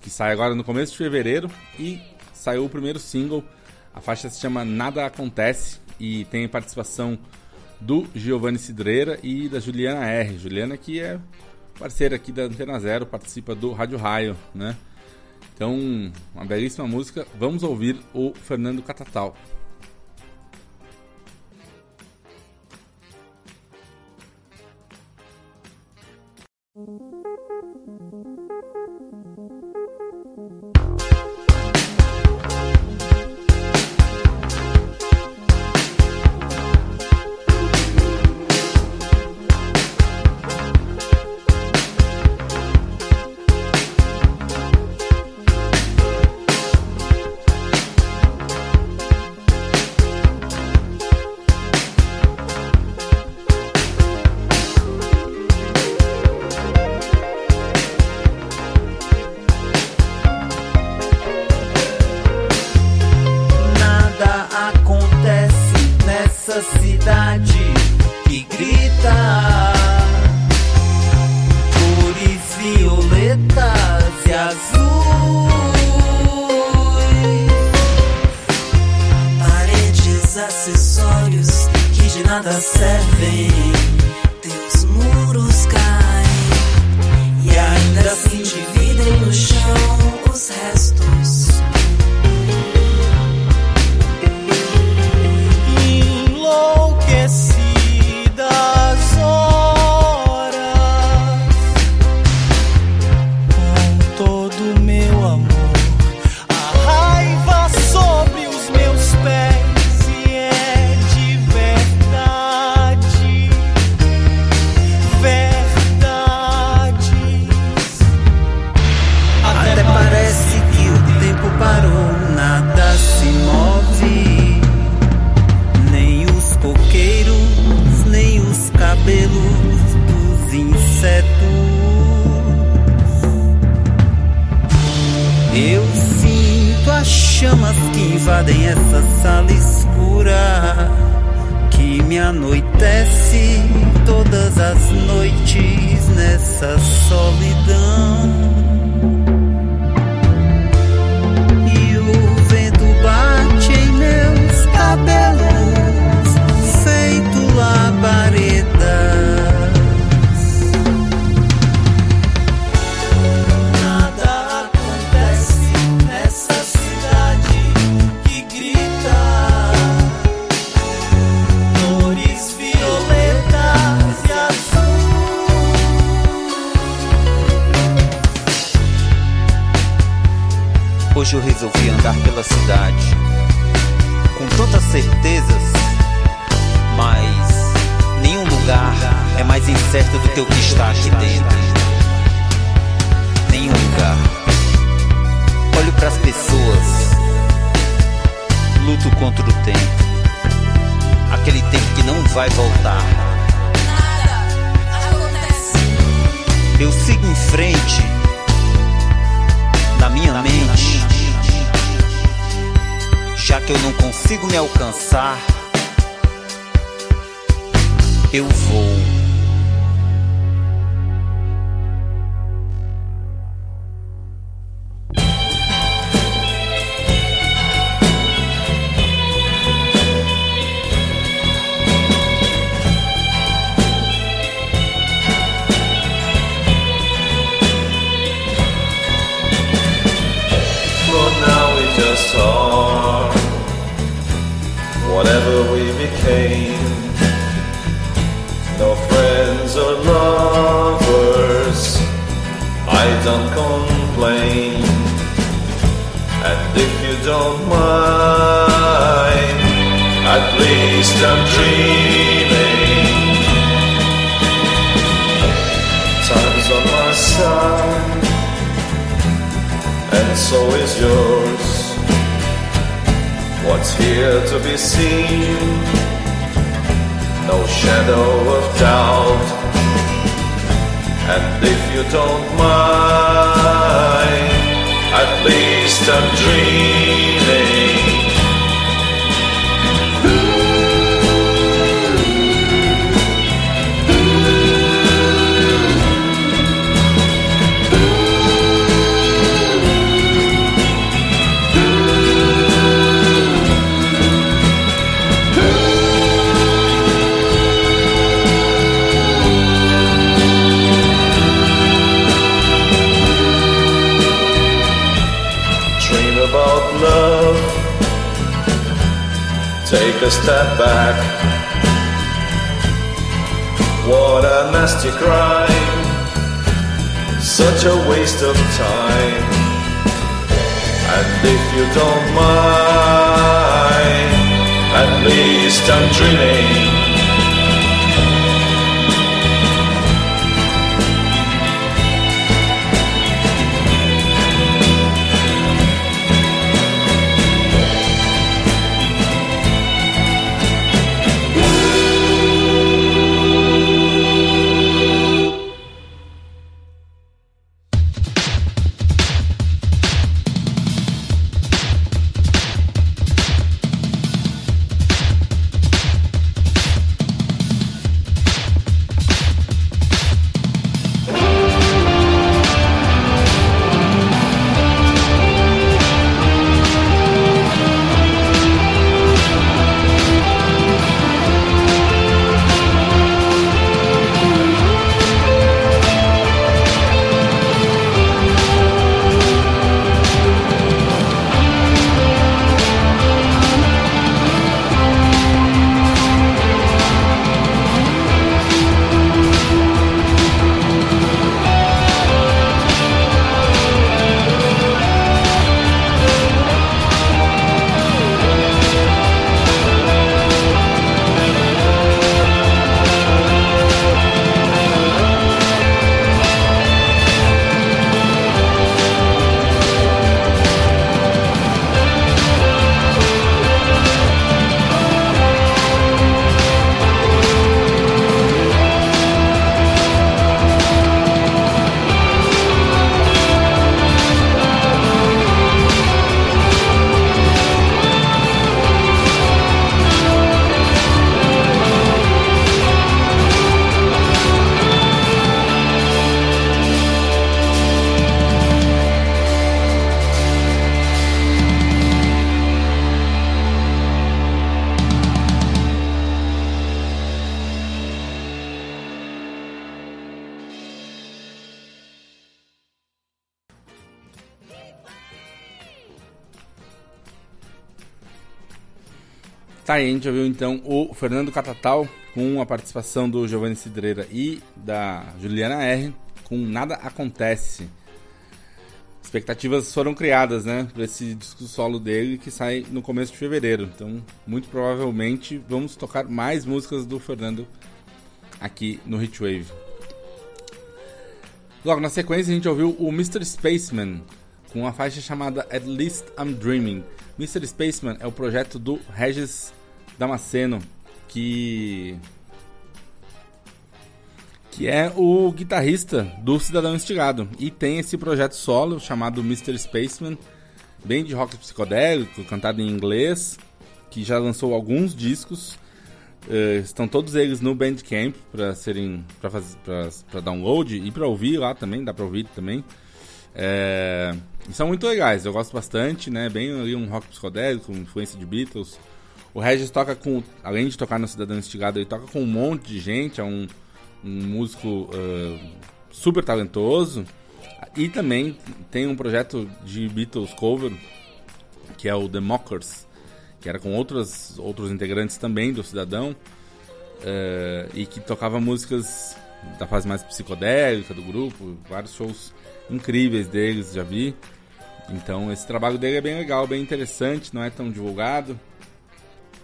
que sai agora no começo de fevereiro, e saiu o primeiro single. A faixa se chama Nada Acontece e tem participação do Giovanni Cidreira e da Juliana R. Juliana que é parceira aqui da Antena Zero, participa do Rádio Raio, né? Então, uma belíssima música. Vamos ouvir o Fernando Catatal. Thank a nasty crime, such a waste of time. And if you don't mind, at least I'm dreaming. a gente ouviu então o Fernando Catatal com a participação do Giovanni Cidreira e da Juliana R. com Nada Acontece. Expectativas foram criadas, né, para esse disco solo dele que sai no começo de fevereiro. Então, muito provavelmente vamos tocar mais músicas do Fernando aqui no Hitwave. Logo na sequência a gente ouviu o Mr. Spaceman com a faixa chamada At Least I'm Dreaming. Mr. Spaceman é o projeto do Regis Damasceno, que que é o guitarrista do Cidadão Instigado e tem esse projeto solo chamado Mr. Spaceman, bem de rock psicodélico, cantado em inglês, que já lançou alguns discos. Uh, estão todos eles no Bandcamp para serem para download e para ouvir lá também, dá para ouvir também. É, são muito legais, eu gosto bastante, né? Bem ali um rock psicodélico, influência de Beatles. O Regis toca com, além de tocar no Cidadão Instigado, ele toca com um monte de gente, é um, um músico uh, super talentoso. E também tem um projeto de Beatles cover, que é o The Mockers, que era com outros, outros integrantes também do Cidadão, uh, e que tocava músicas da fase mais psicodélica do grupo, vários shows incríveis deles, já vi. Então esse trabalho dele é bem legal, bem interessante, não é tão divulgado,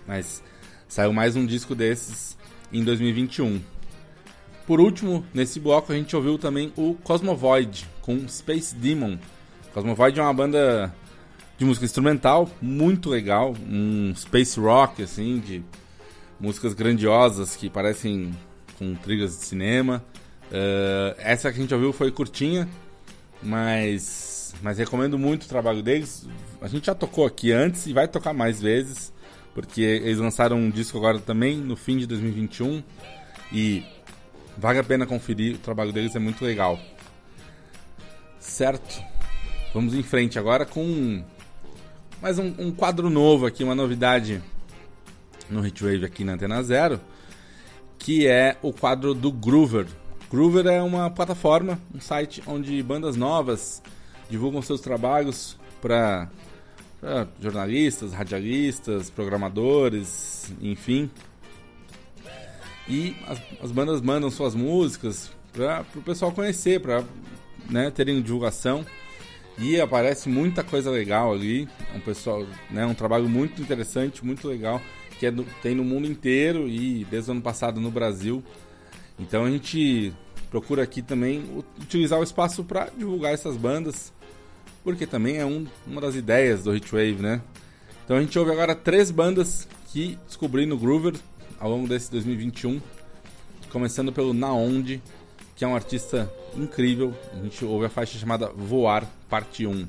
mas saiu mais um disco desses em 2021. Por último, nesse bloco a gente ouviu também o Cosmovoid com Space Demon. Cosmovoid é uma banda de música instrumental muito legal, um space rock assim, de músicas grandiosas que parecem com trilhas de cinema. Uh, essa que a gente ouviu foi curtinha, mas, mas recomendo muito o trabalho deles. A gente já tocou aqui antes e vai tocar mais vezes, porque eles lançaram um disco agora também no fim de 2021 e vale a pena conferir. O trabalho deles é muito legal. Certo? Vamos em frente agora com mais um, um quadro novo aqui, uma novidade no Hitwave aqui na Antena Zero, que é o quadro do Groover. Groover é uma plataforma, um site onde bandas novas divulgam seus trabalhos para jornalistas, radialistas, programadores, enfim. E as, as bandas mandam suas músicas para o pessoal conhecer, para né, terem divulgação. E aparece muita coisa legal ali. É um pessoal, né, um trabalho muito interessante, muito legal, que é do, tem no mundo inteiro e desde o ano passado no Brasil. Então a gente procura aqui também utilizar o espaço para divulgar essas bandas, porque também é um, uma das ideias do Hitwave, né? Então a gente ouve agora três bandas que descobri no Groover ao longo desse 2021, começando pelo Naonde, que é um artista incrível. A gente ouve a faixa chamada Voar, parte 1.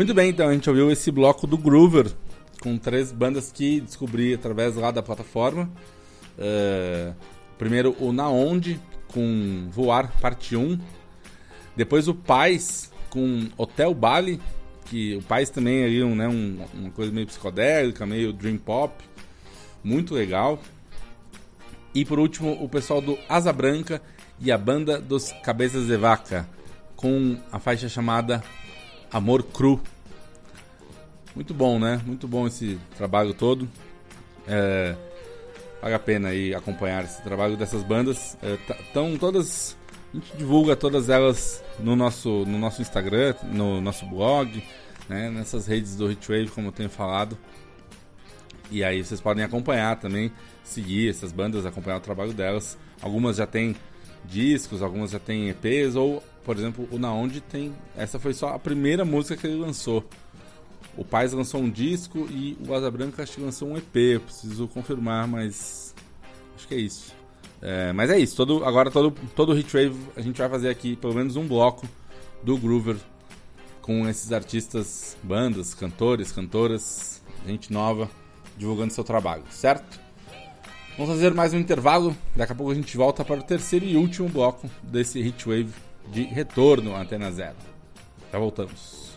Muito bem, então a gente ouviu esse bloco do Groover, com três bandas que descobri através lá da plataforma. É, primeiro o Na Onde, com Voar, parte 1. Depois o Paz, com Hotel Bali, que o Paz também é um, né, um- uma coisa meio psicodélica, meio dream pop. Muito legal. E por último, o pessoal do Asa Branca e a banda dos Cabeças de Vaca, com a faixa chamada Amor Cru. Muito bom, né? Muito bom esse trabalho todo. É, vale a pena aí acompanhar esse trabalho dessas bandas. Estão todas. A gente divulga todas elas no nosso, no nosso Instagram, no nosso blog, né? nessas redes do Hitwave, como eu tenho falado. E aí vocês podem acompanhar também, seguir essas bandas, acompanhar o trabalho delas. Algumas já têm discos, algumas já têm EPs, ou, por exemplo, o Na Onde tem. Essa foi só a primeira música que ele lançou. O Paz lançou um disco e o Asa Branca acho que lançou um EP. Eu preciso confirmar, mas. Acho que é isso. É, mas é isso. Todo, agora todo, todo Hit Wave a gente vai fazer aqui pelo menos um bloco do Groover com esses artistas, bandas, cantores, cantoras, gente nova divulgando seu trabalho, certo? Vamos fazer mais um intervalo. Daqui a pouco a gente volta para o terceiro e último bloco desse Hitwave de retorno à Antena Zero. Já voltamos.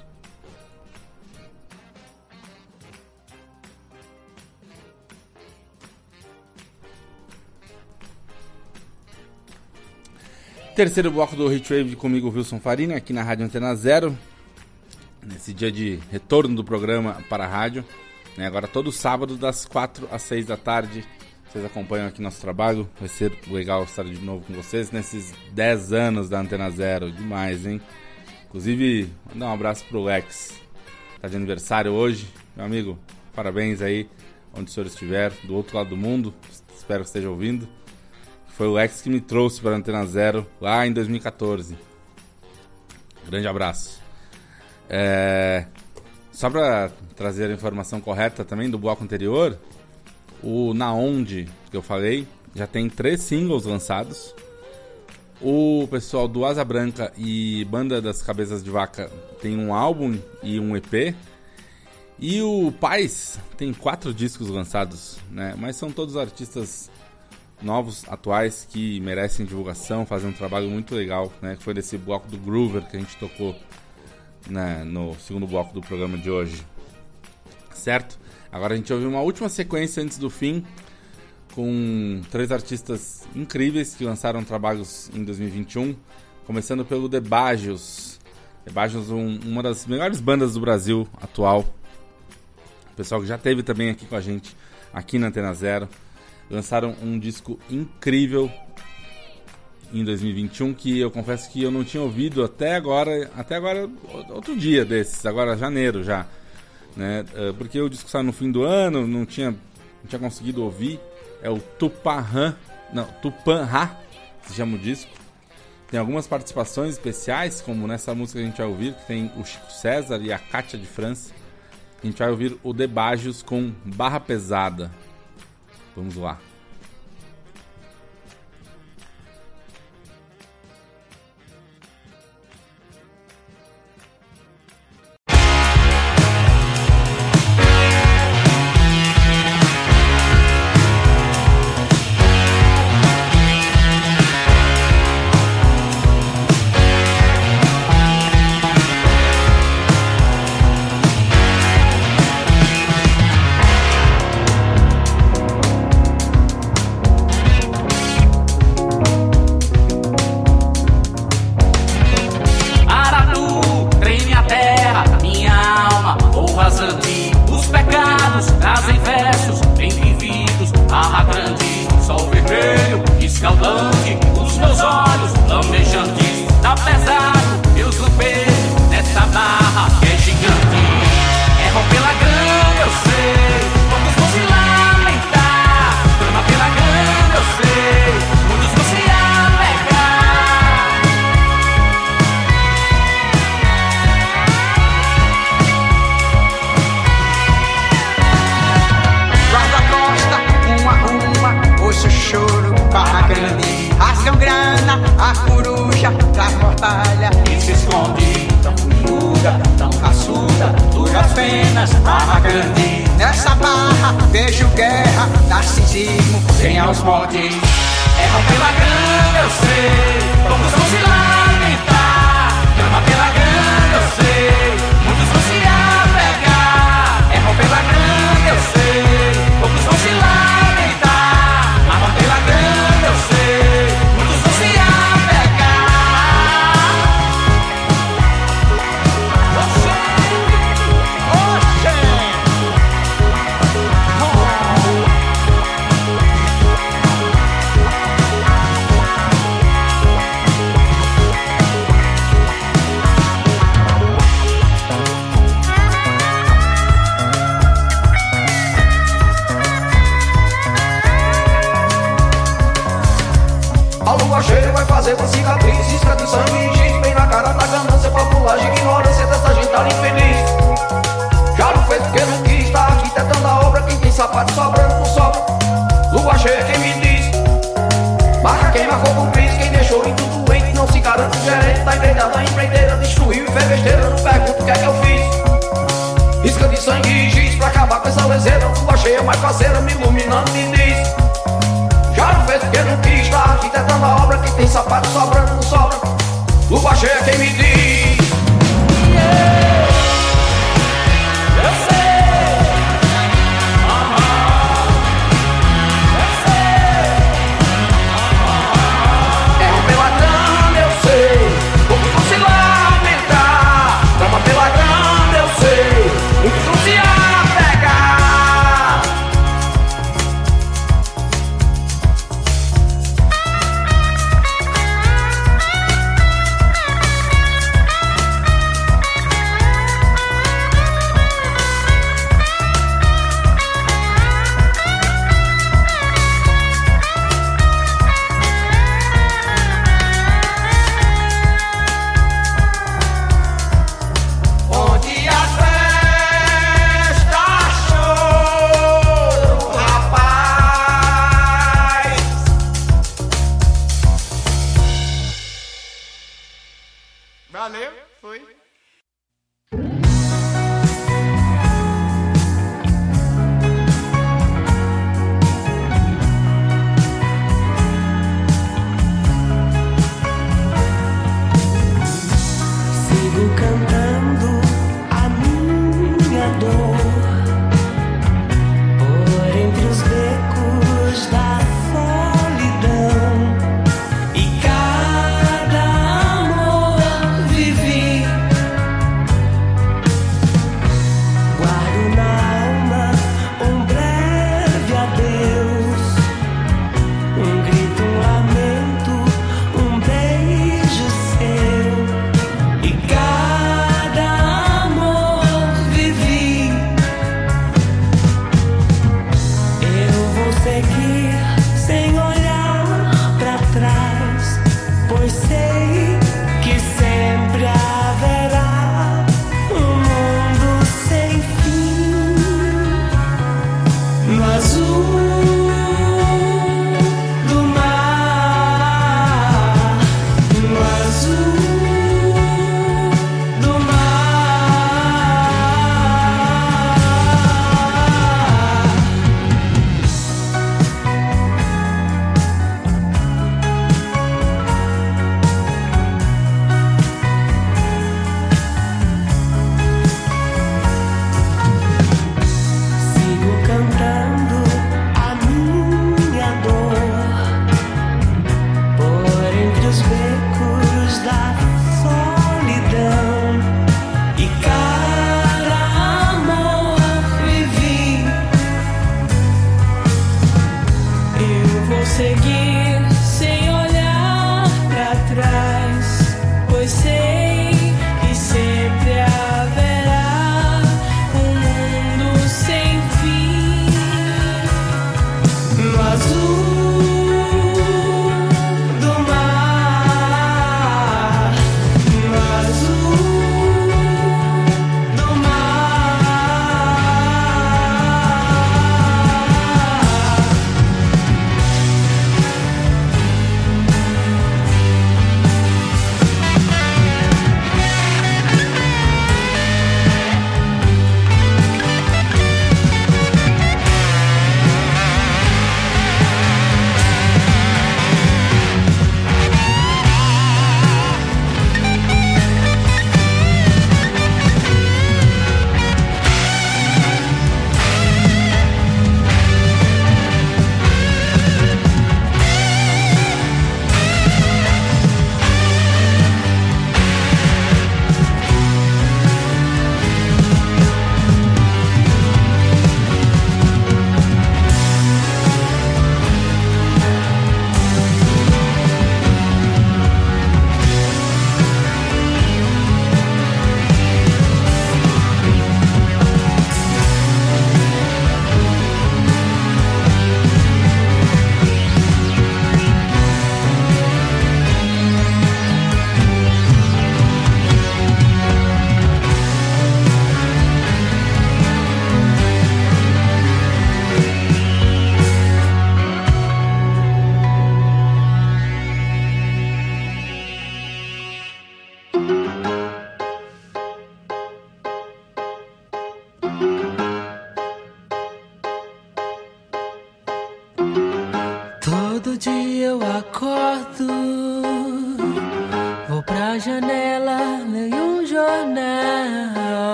Terceiro bloco do Hitwave comigo, Wilson Farina, aqui na Rádio Antena Zero. nesse dia de retorno do programa para a rádio. Né? Agora todo sábado, das 4 às 6 da tarde. Vocês acompanham aqui nosso trabalho. Vai ser legal estar de novo com vocês nesses 10 anos da Antena Zero. Demais, hein? Inclusive, mandar um abraço pro Lex. Tá de aniversário hoje. Meu amigo, parabéns aí, onde o senhor estiver, do outro lado do mundo. Espero que esteja ouvindo. Foi o Lex que me trouxe para a Antena Zero lá em 2014. Grande abraço. É... Só para trazer a informação correta também do bloco anterior, o Na Onde, que eu falei, já tem três singles lançados. O pessoal do Asa Branca e Banda das Cabeças de Vaca tem um álbum e um EP. E o Paz tem quatro discos lançados, né? Mas são todos artistas novos, atuais, que merecem divulgação, fazem um trabalho muito legal, né? Que foi desse bloco do Groover que a gente tocou né, no segundo bloco do programa de hoje. Certo? Agora a gente ouviu uma última sequência antes do fim, com três artistas incríveis que lançaram trabalhos em 2021, começando pelo The Bagios. The Bagios, um, uma das melhores bandas do Brasil atual. O pessoal que já teve também aqui com a gente, aqui na Antena Zero. Lançaram um disco incrível em 2021 que eu confesso que eu não tinha ouvido até agora, até agora outro dia desses, agora janeiro já, né? Porque o disco saiu no fim do ano, não tinha, não tinha conseguido ouvir. É o Tupanhan, não, Tupanha, se chama o disco. Tem algumas participações especiais, como nessa música que a gente vai ouvir, que tem o Chico César e a Kátia de França. A gente vai ouvir o Debajos com Barra Pesada. Vamos lá. Tem sapato sobrando não sobra. Lua cheia quem me diz.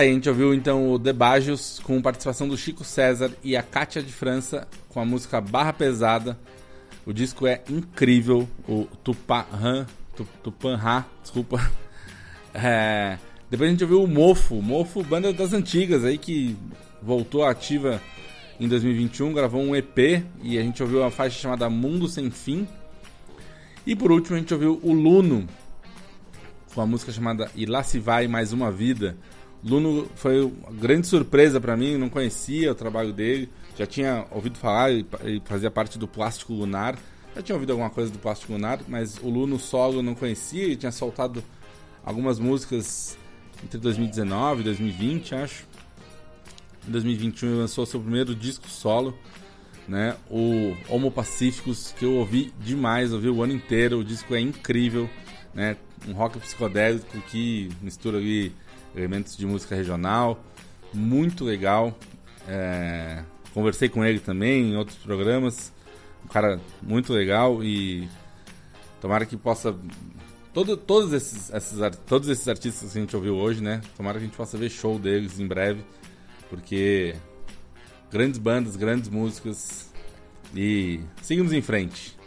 Aí, a gente ouviu então o Debagios com participação do Chico César e a Kátia de França com a música Barra Pesada. O disco é incrível, o Tupahan, Tupanha, desculpa. É, depois a gente ouviu o Mofo, Mofo, banda das antigas aí que voltou ativa em 2021, gravou um EP e a gente ouviu uma faixa chamada Mundo Sem Fim. E por último a gente ouviu o Luno com a música chamada E Lá Se Vai Mais Uma Vida. Luno foi uma grande surpresa para mim, não conhecia o trabalho dele, já tinha ouvido falar e fazia parte do Plástico Lunar. Já tinha ouvido alguma coisa do Plástico Lunar, mas o Luno solo não conhecia e tinha soltado algumas músicas entre 2019 e 2020, acho. Em 2021 ele lançou seu primeiro disco solo, né? O Homo Pacíficos, que eu ouvi demais, ouvi o ano inteiro. O disco é incrível, né? Um rock psicodélico que mistura ali elementos de música regional, muito legal. É... Conversei com ele também em outros programas, um cara muito legal e tomara que possa Todo, todos, esses, esses, todos esses artistas que a gente ouviu hoje, né? Tomara que a gente possa ver show deles em breve. Porque grandes bandas, grandes músicas. E seguimos em frente.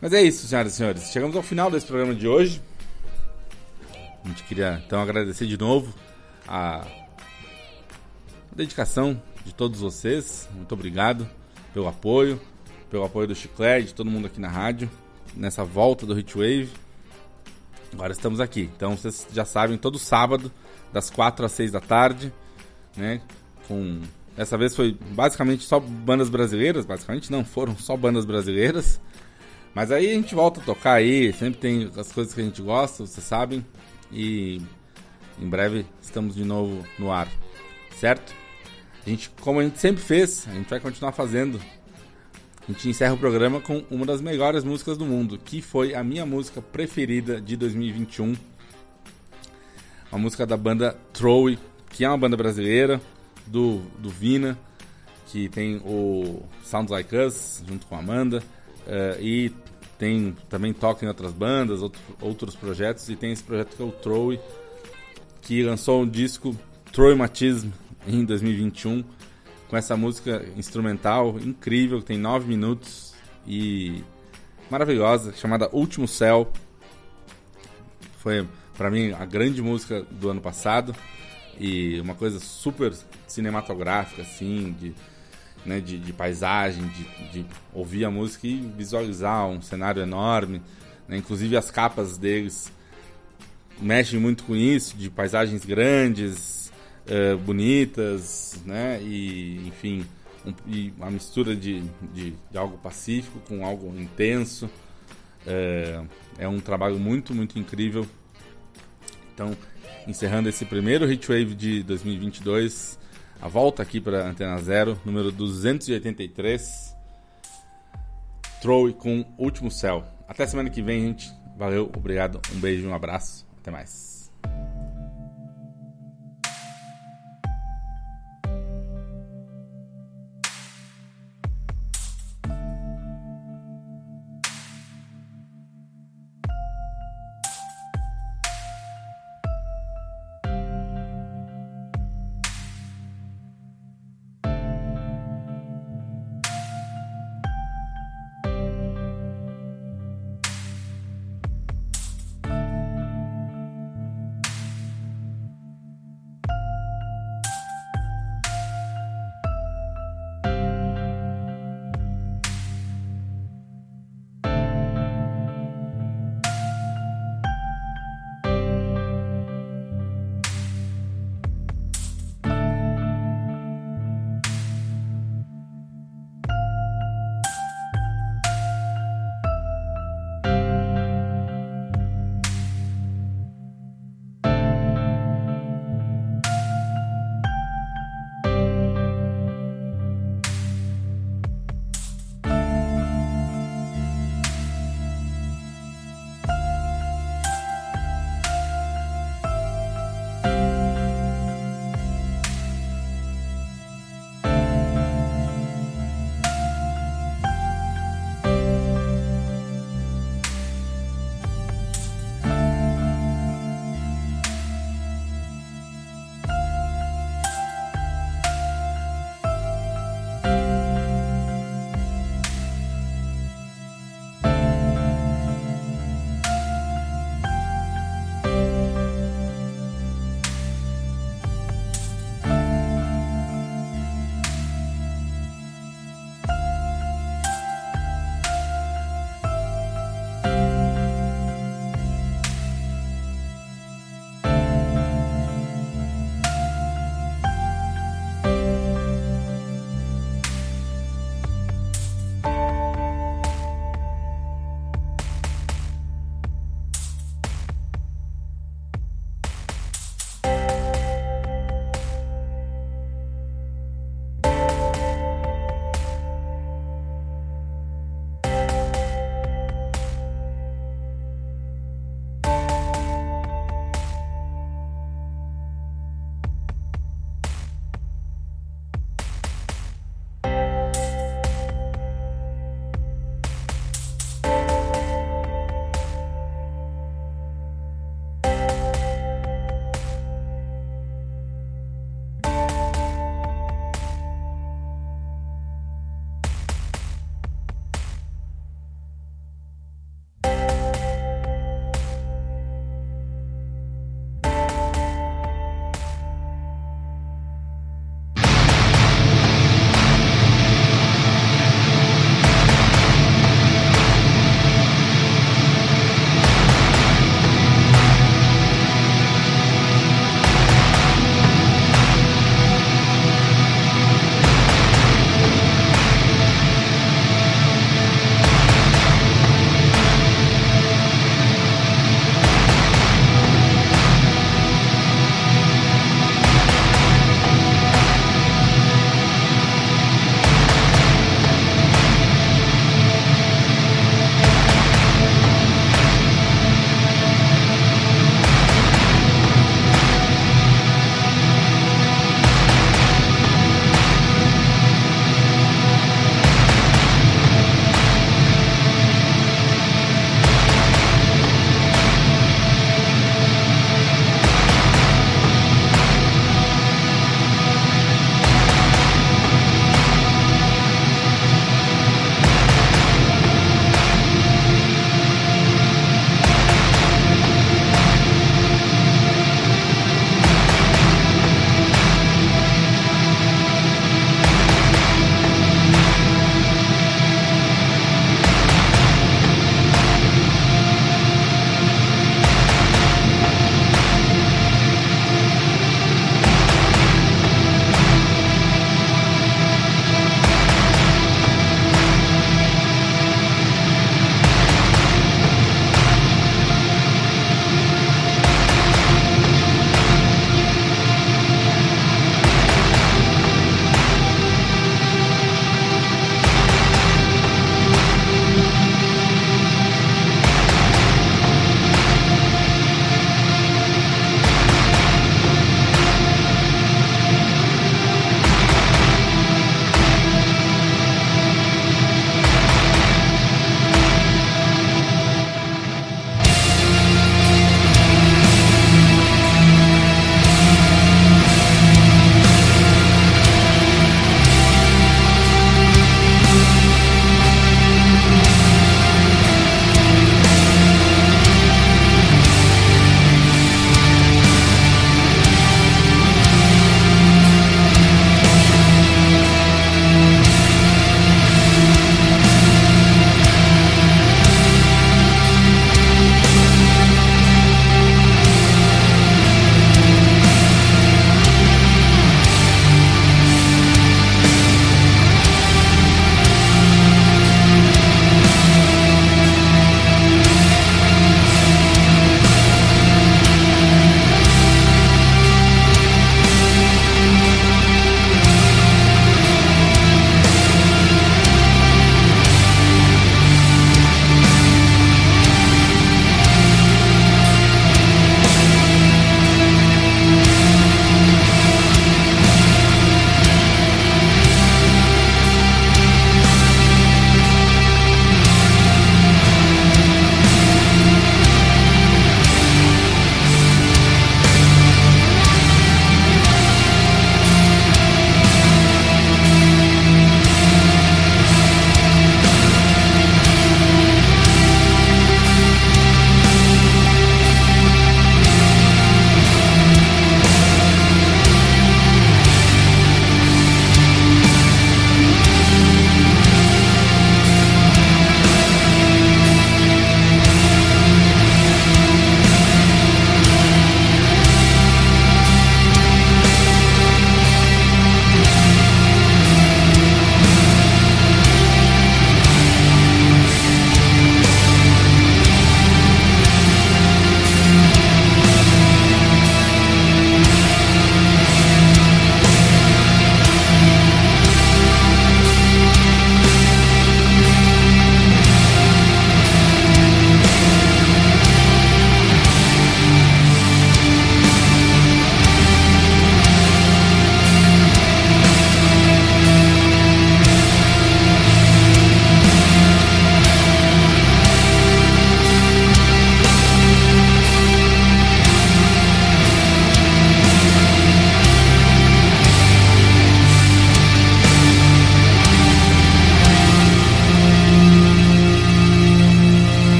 Mas é isso, senhoras e senhores. Chegamos ao final desse programa de hoje. A gente queria então agradecer de novo a dedicação de todos vocês. Muito obrigado pelo apoio, pelo apoio do Chiclete, de todo mundo aqui na rádio nessa volta do Hitwave. Agora estamos aqui. Então vocês já sabem, todo sábado, das 4 às 6 da tarde, né? Com. Dessa vez foi basicamente só bandas brasileiras, basicamente não, foram só bandas brasileiras. Mas aí a gente volta a tocar aí, sempre tem as coisas que a gente gosta, vocês sabem. E em breve estamos de novo no ar, certo? A gente, como a gente sempre fez, a gente vai continuar fazendo a gente encerra o programa com uma das melhores músicas do mundo, que foi a minha música preferida de 2021. Uma música da banda Troy, que é uma banda brasileira, do, do Vina, que tem o Sounds Like Us, junto com a Amanda, uh, e tem também toca em outras bandas, outro, outros projetos, e tem esse projeto que é o Troy, que lançou um disco Troy Matism em 2021 com essa música instrumental incrível, que tem 9 minutos e maravilhosa, chamada Último Céu. Foi para mim a grande música do ano passado e uma coisa super cinematográfica assim, de né, de, de, paisagem, de, de, ouvir a música e visualizar um cenário enorme. Né? Inclusive as capas deles mexem muito com isso, de paisagens grandes, uh, bonitas, né? E, enfim, um, e uma mistura de, de, de, algo pacífico com algo intenso. É, é um trabalho muito, muito incrível. Então, encerrando esse primeiro Hitwave de 2022, a volta aqui para Antena Zero, número 283. Troy com Último Céu. Até semana que vem, gente. Valeu, obrigado, um beijo, um abraço. Até mais.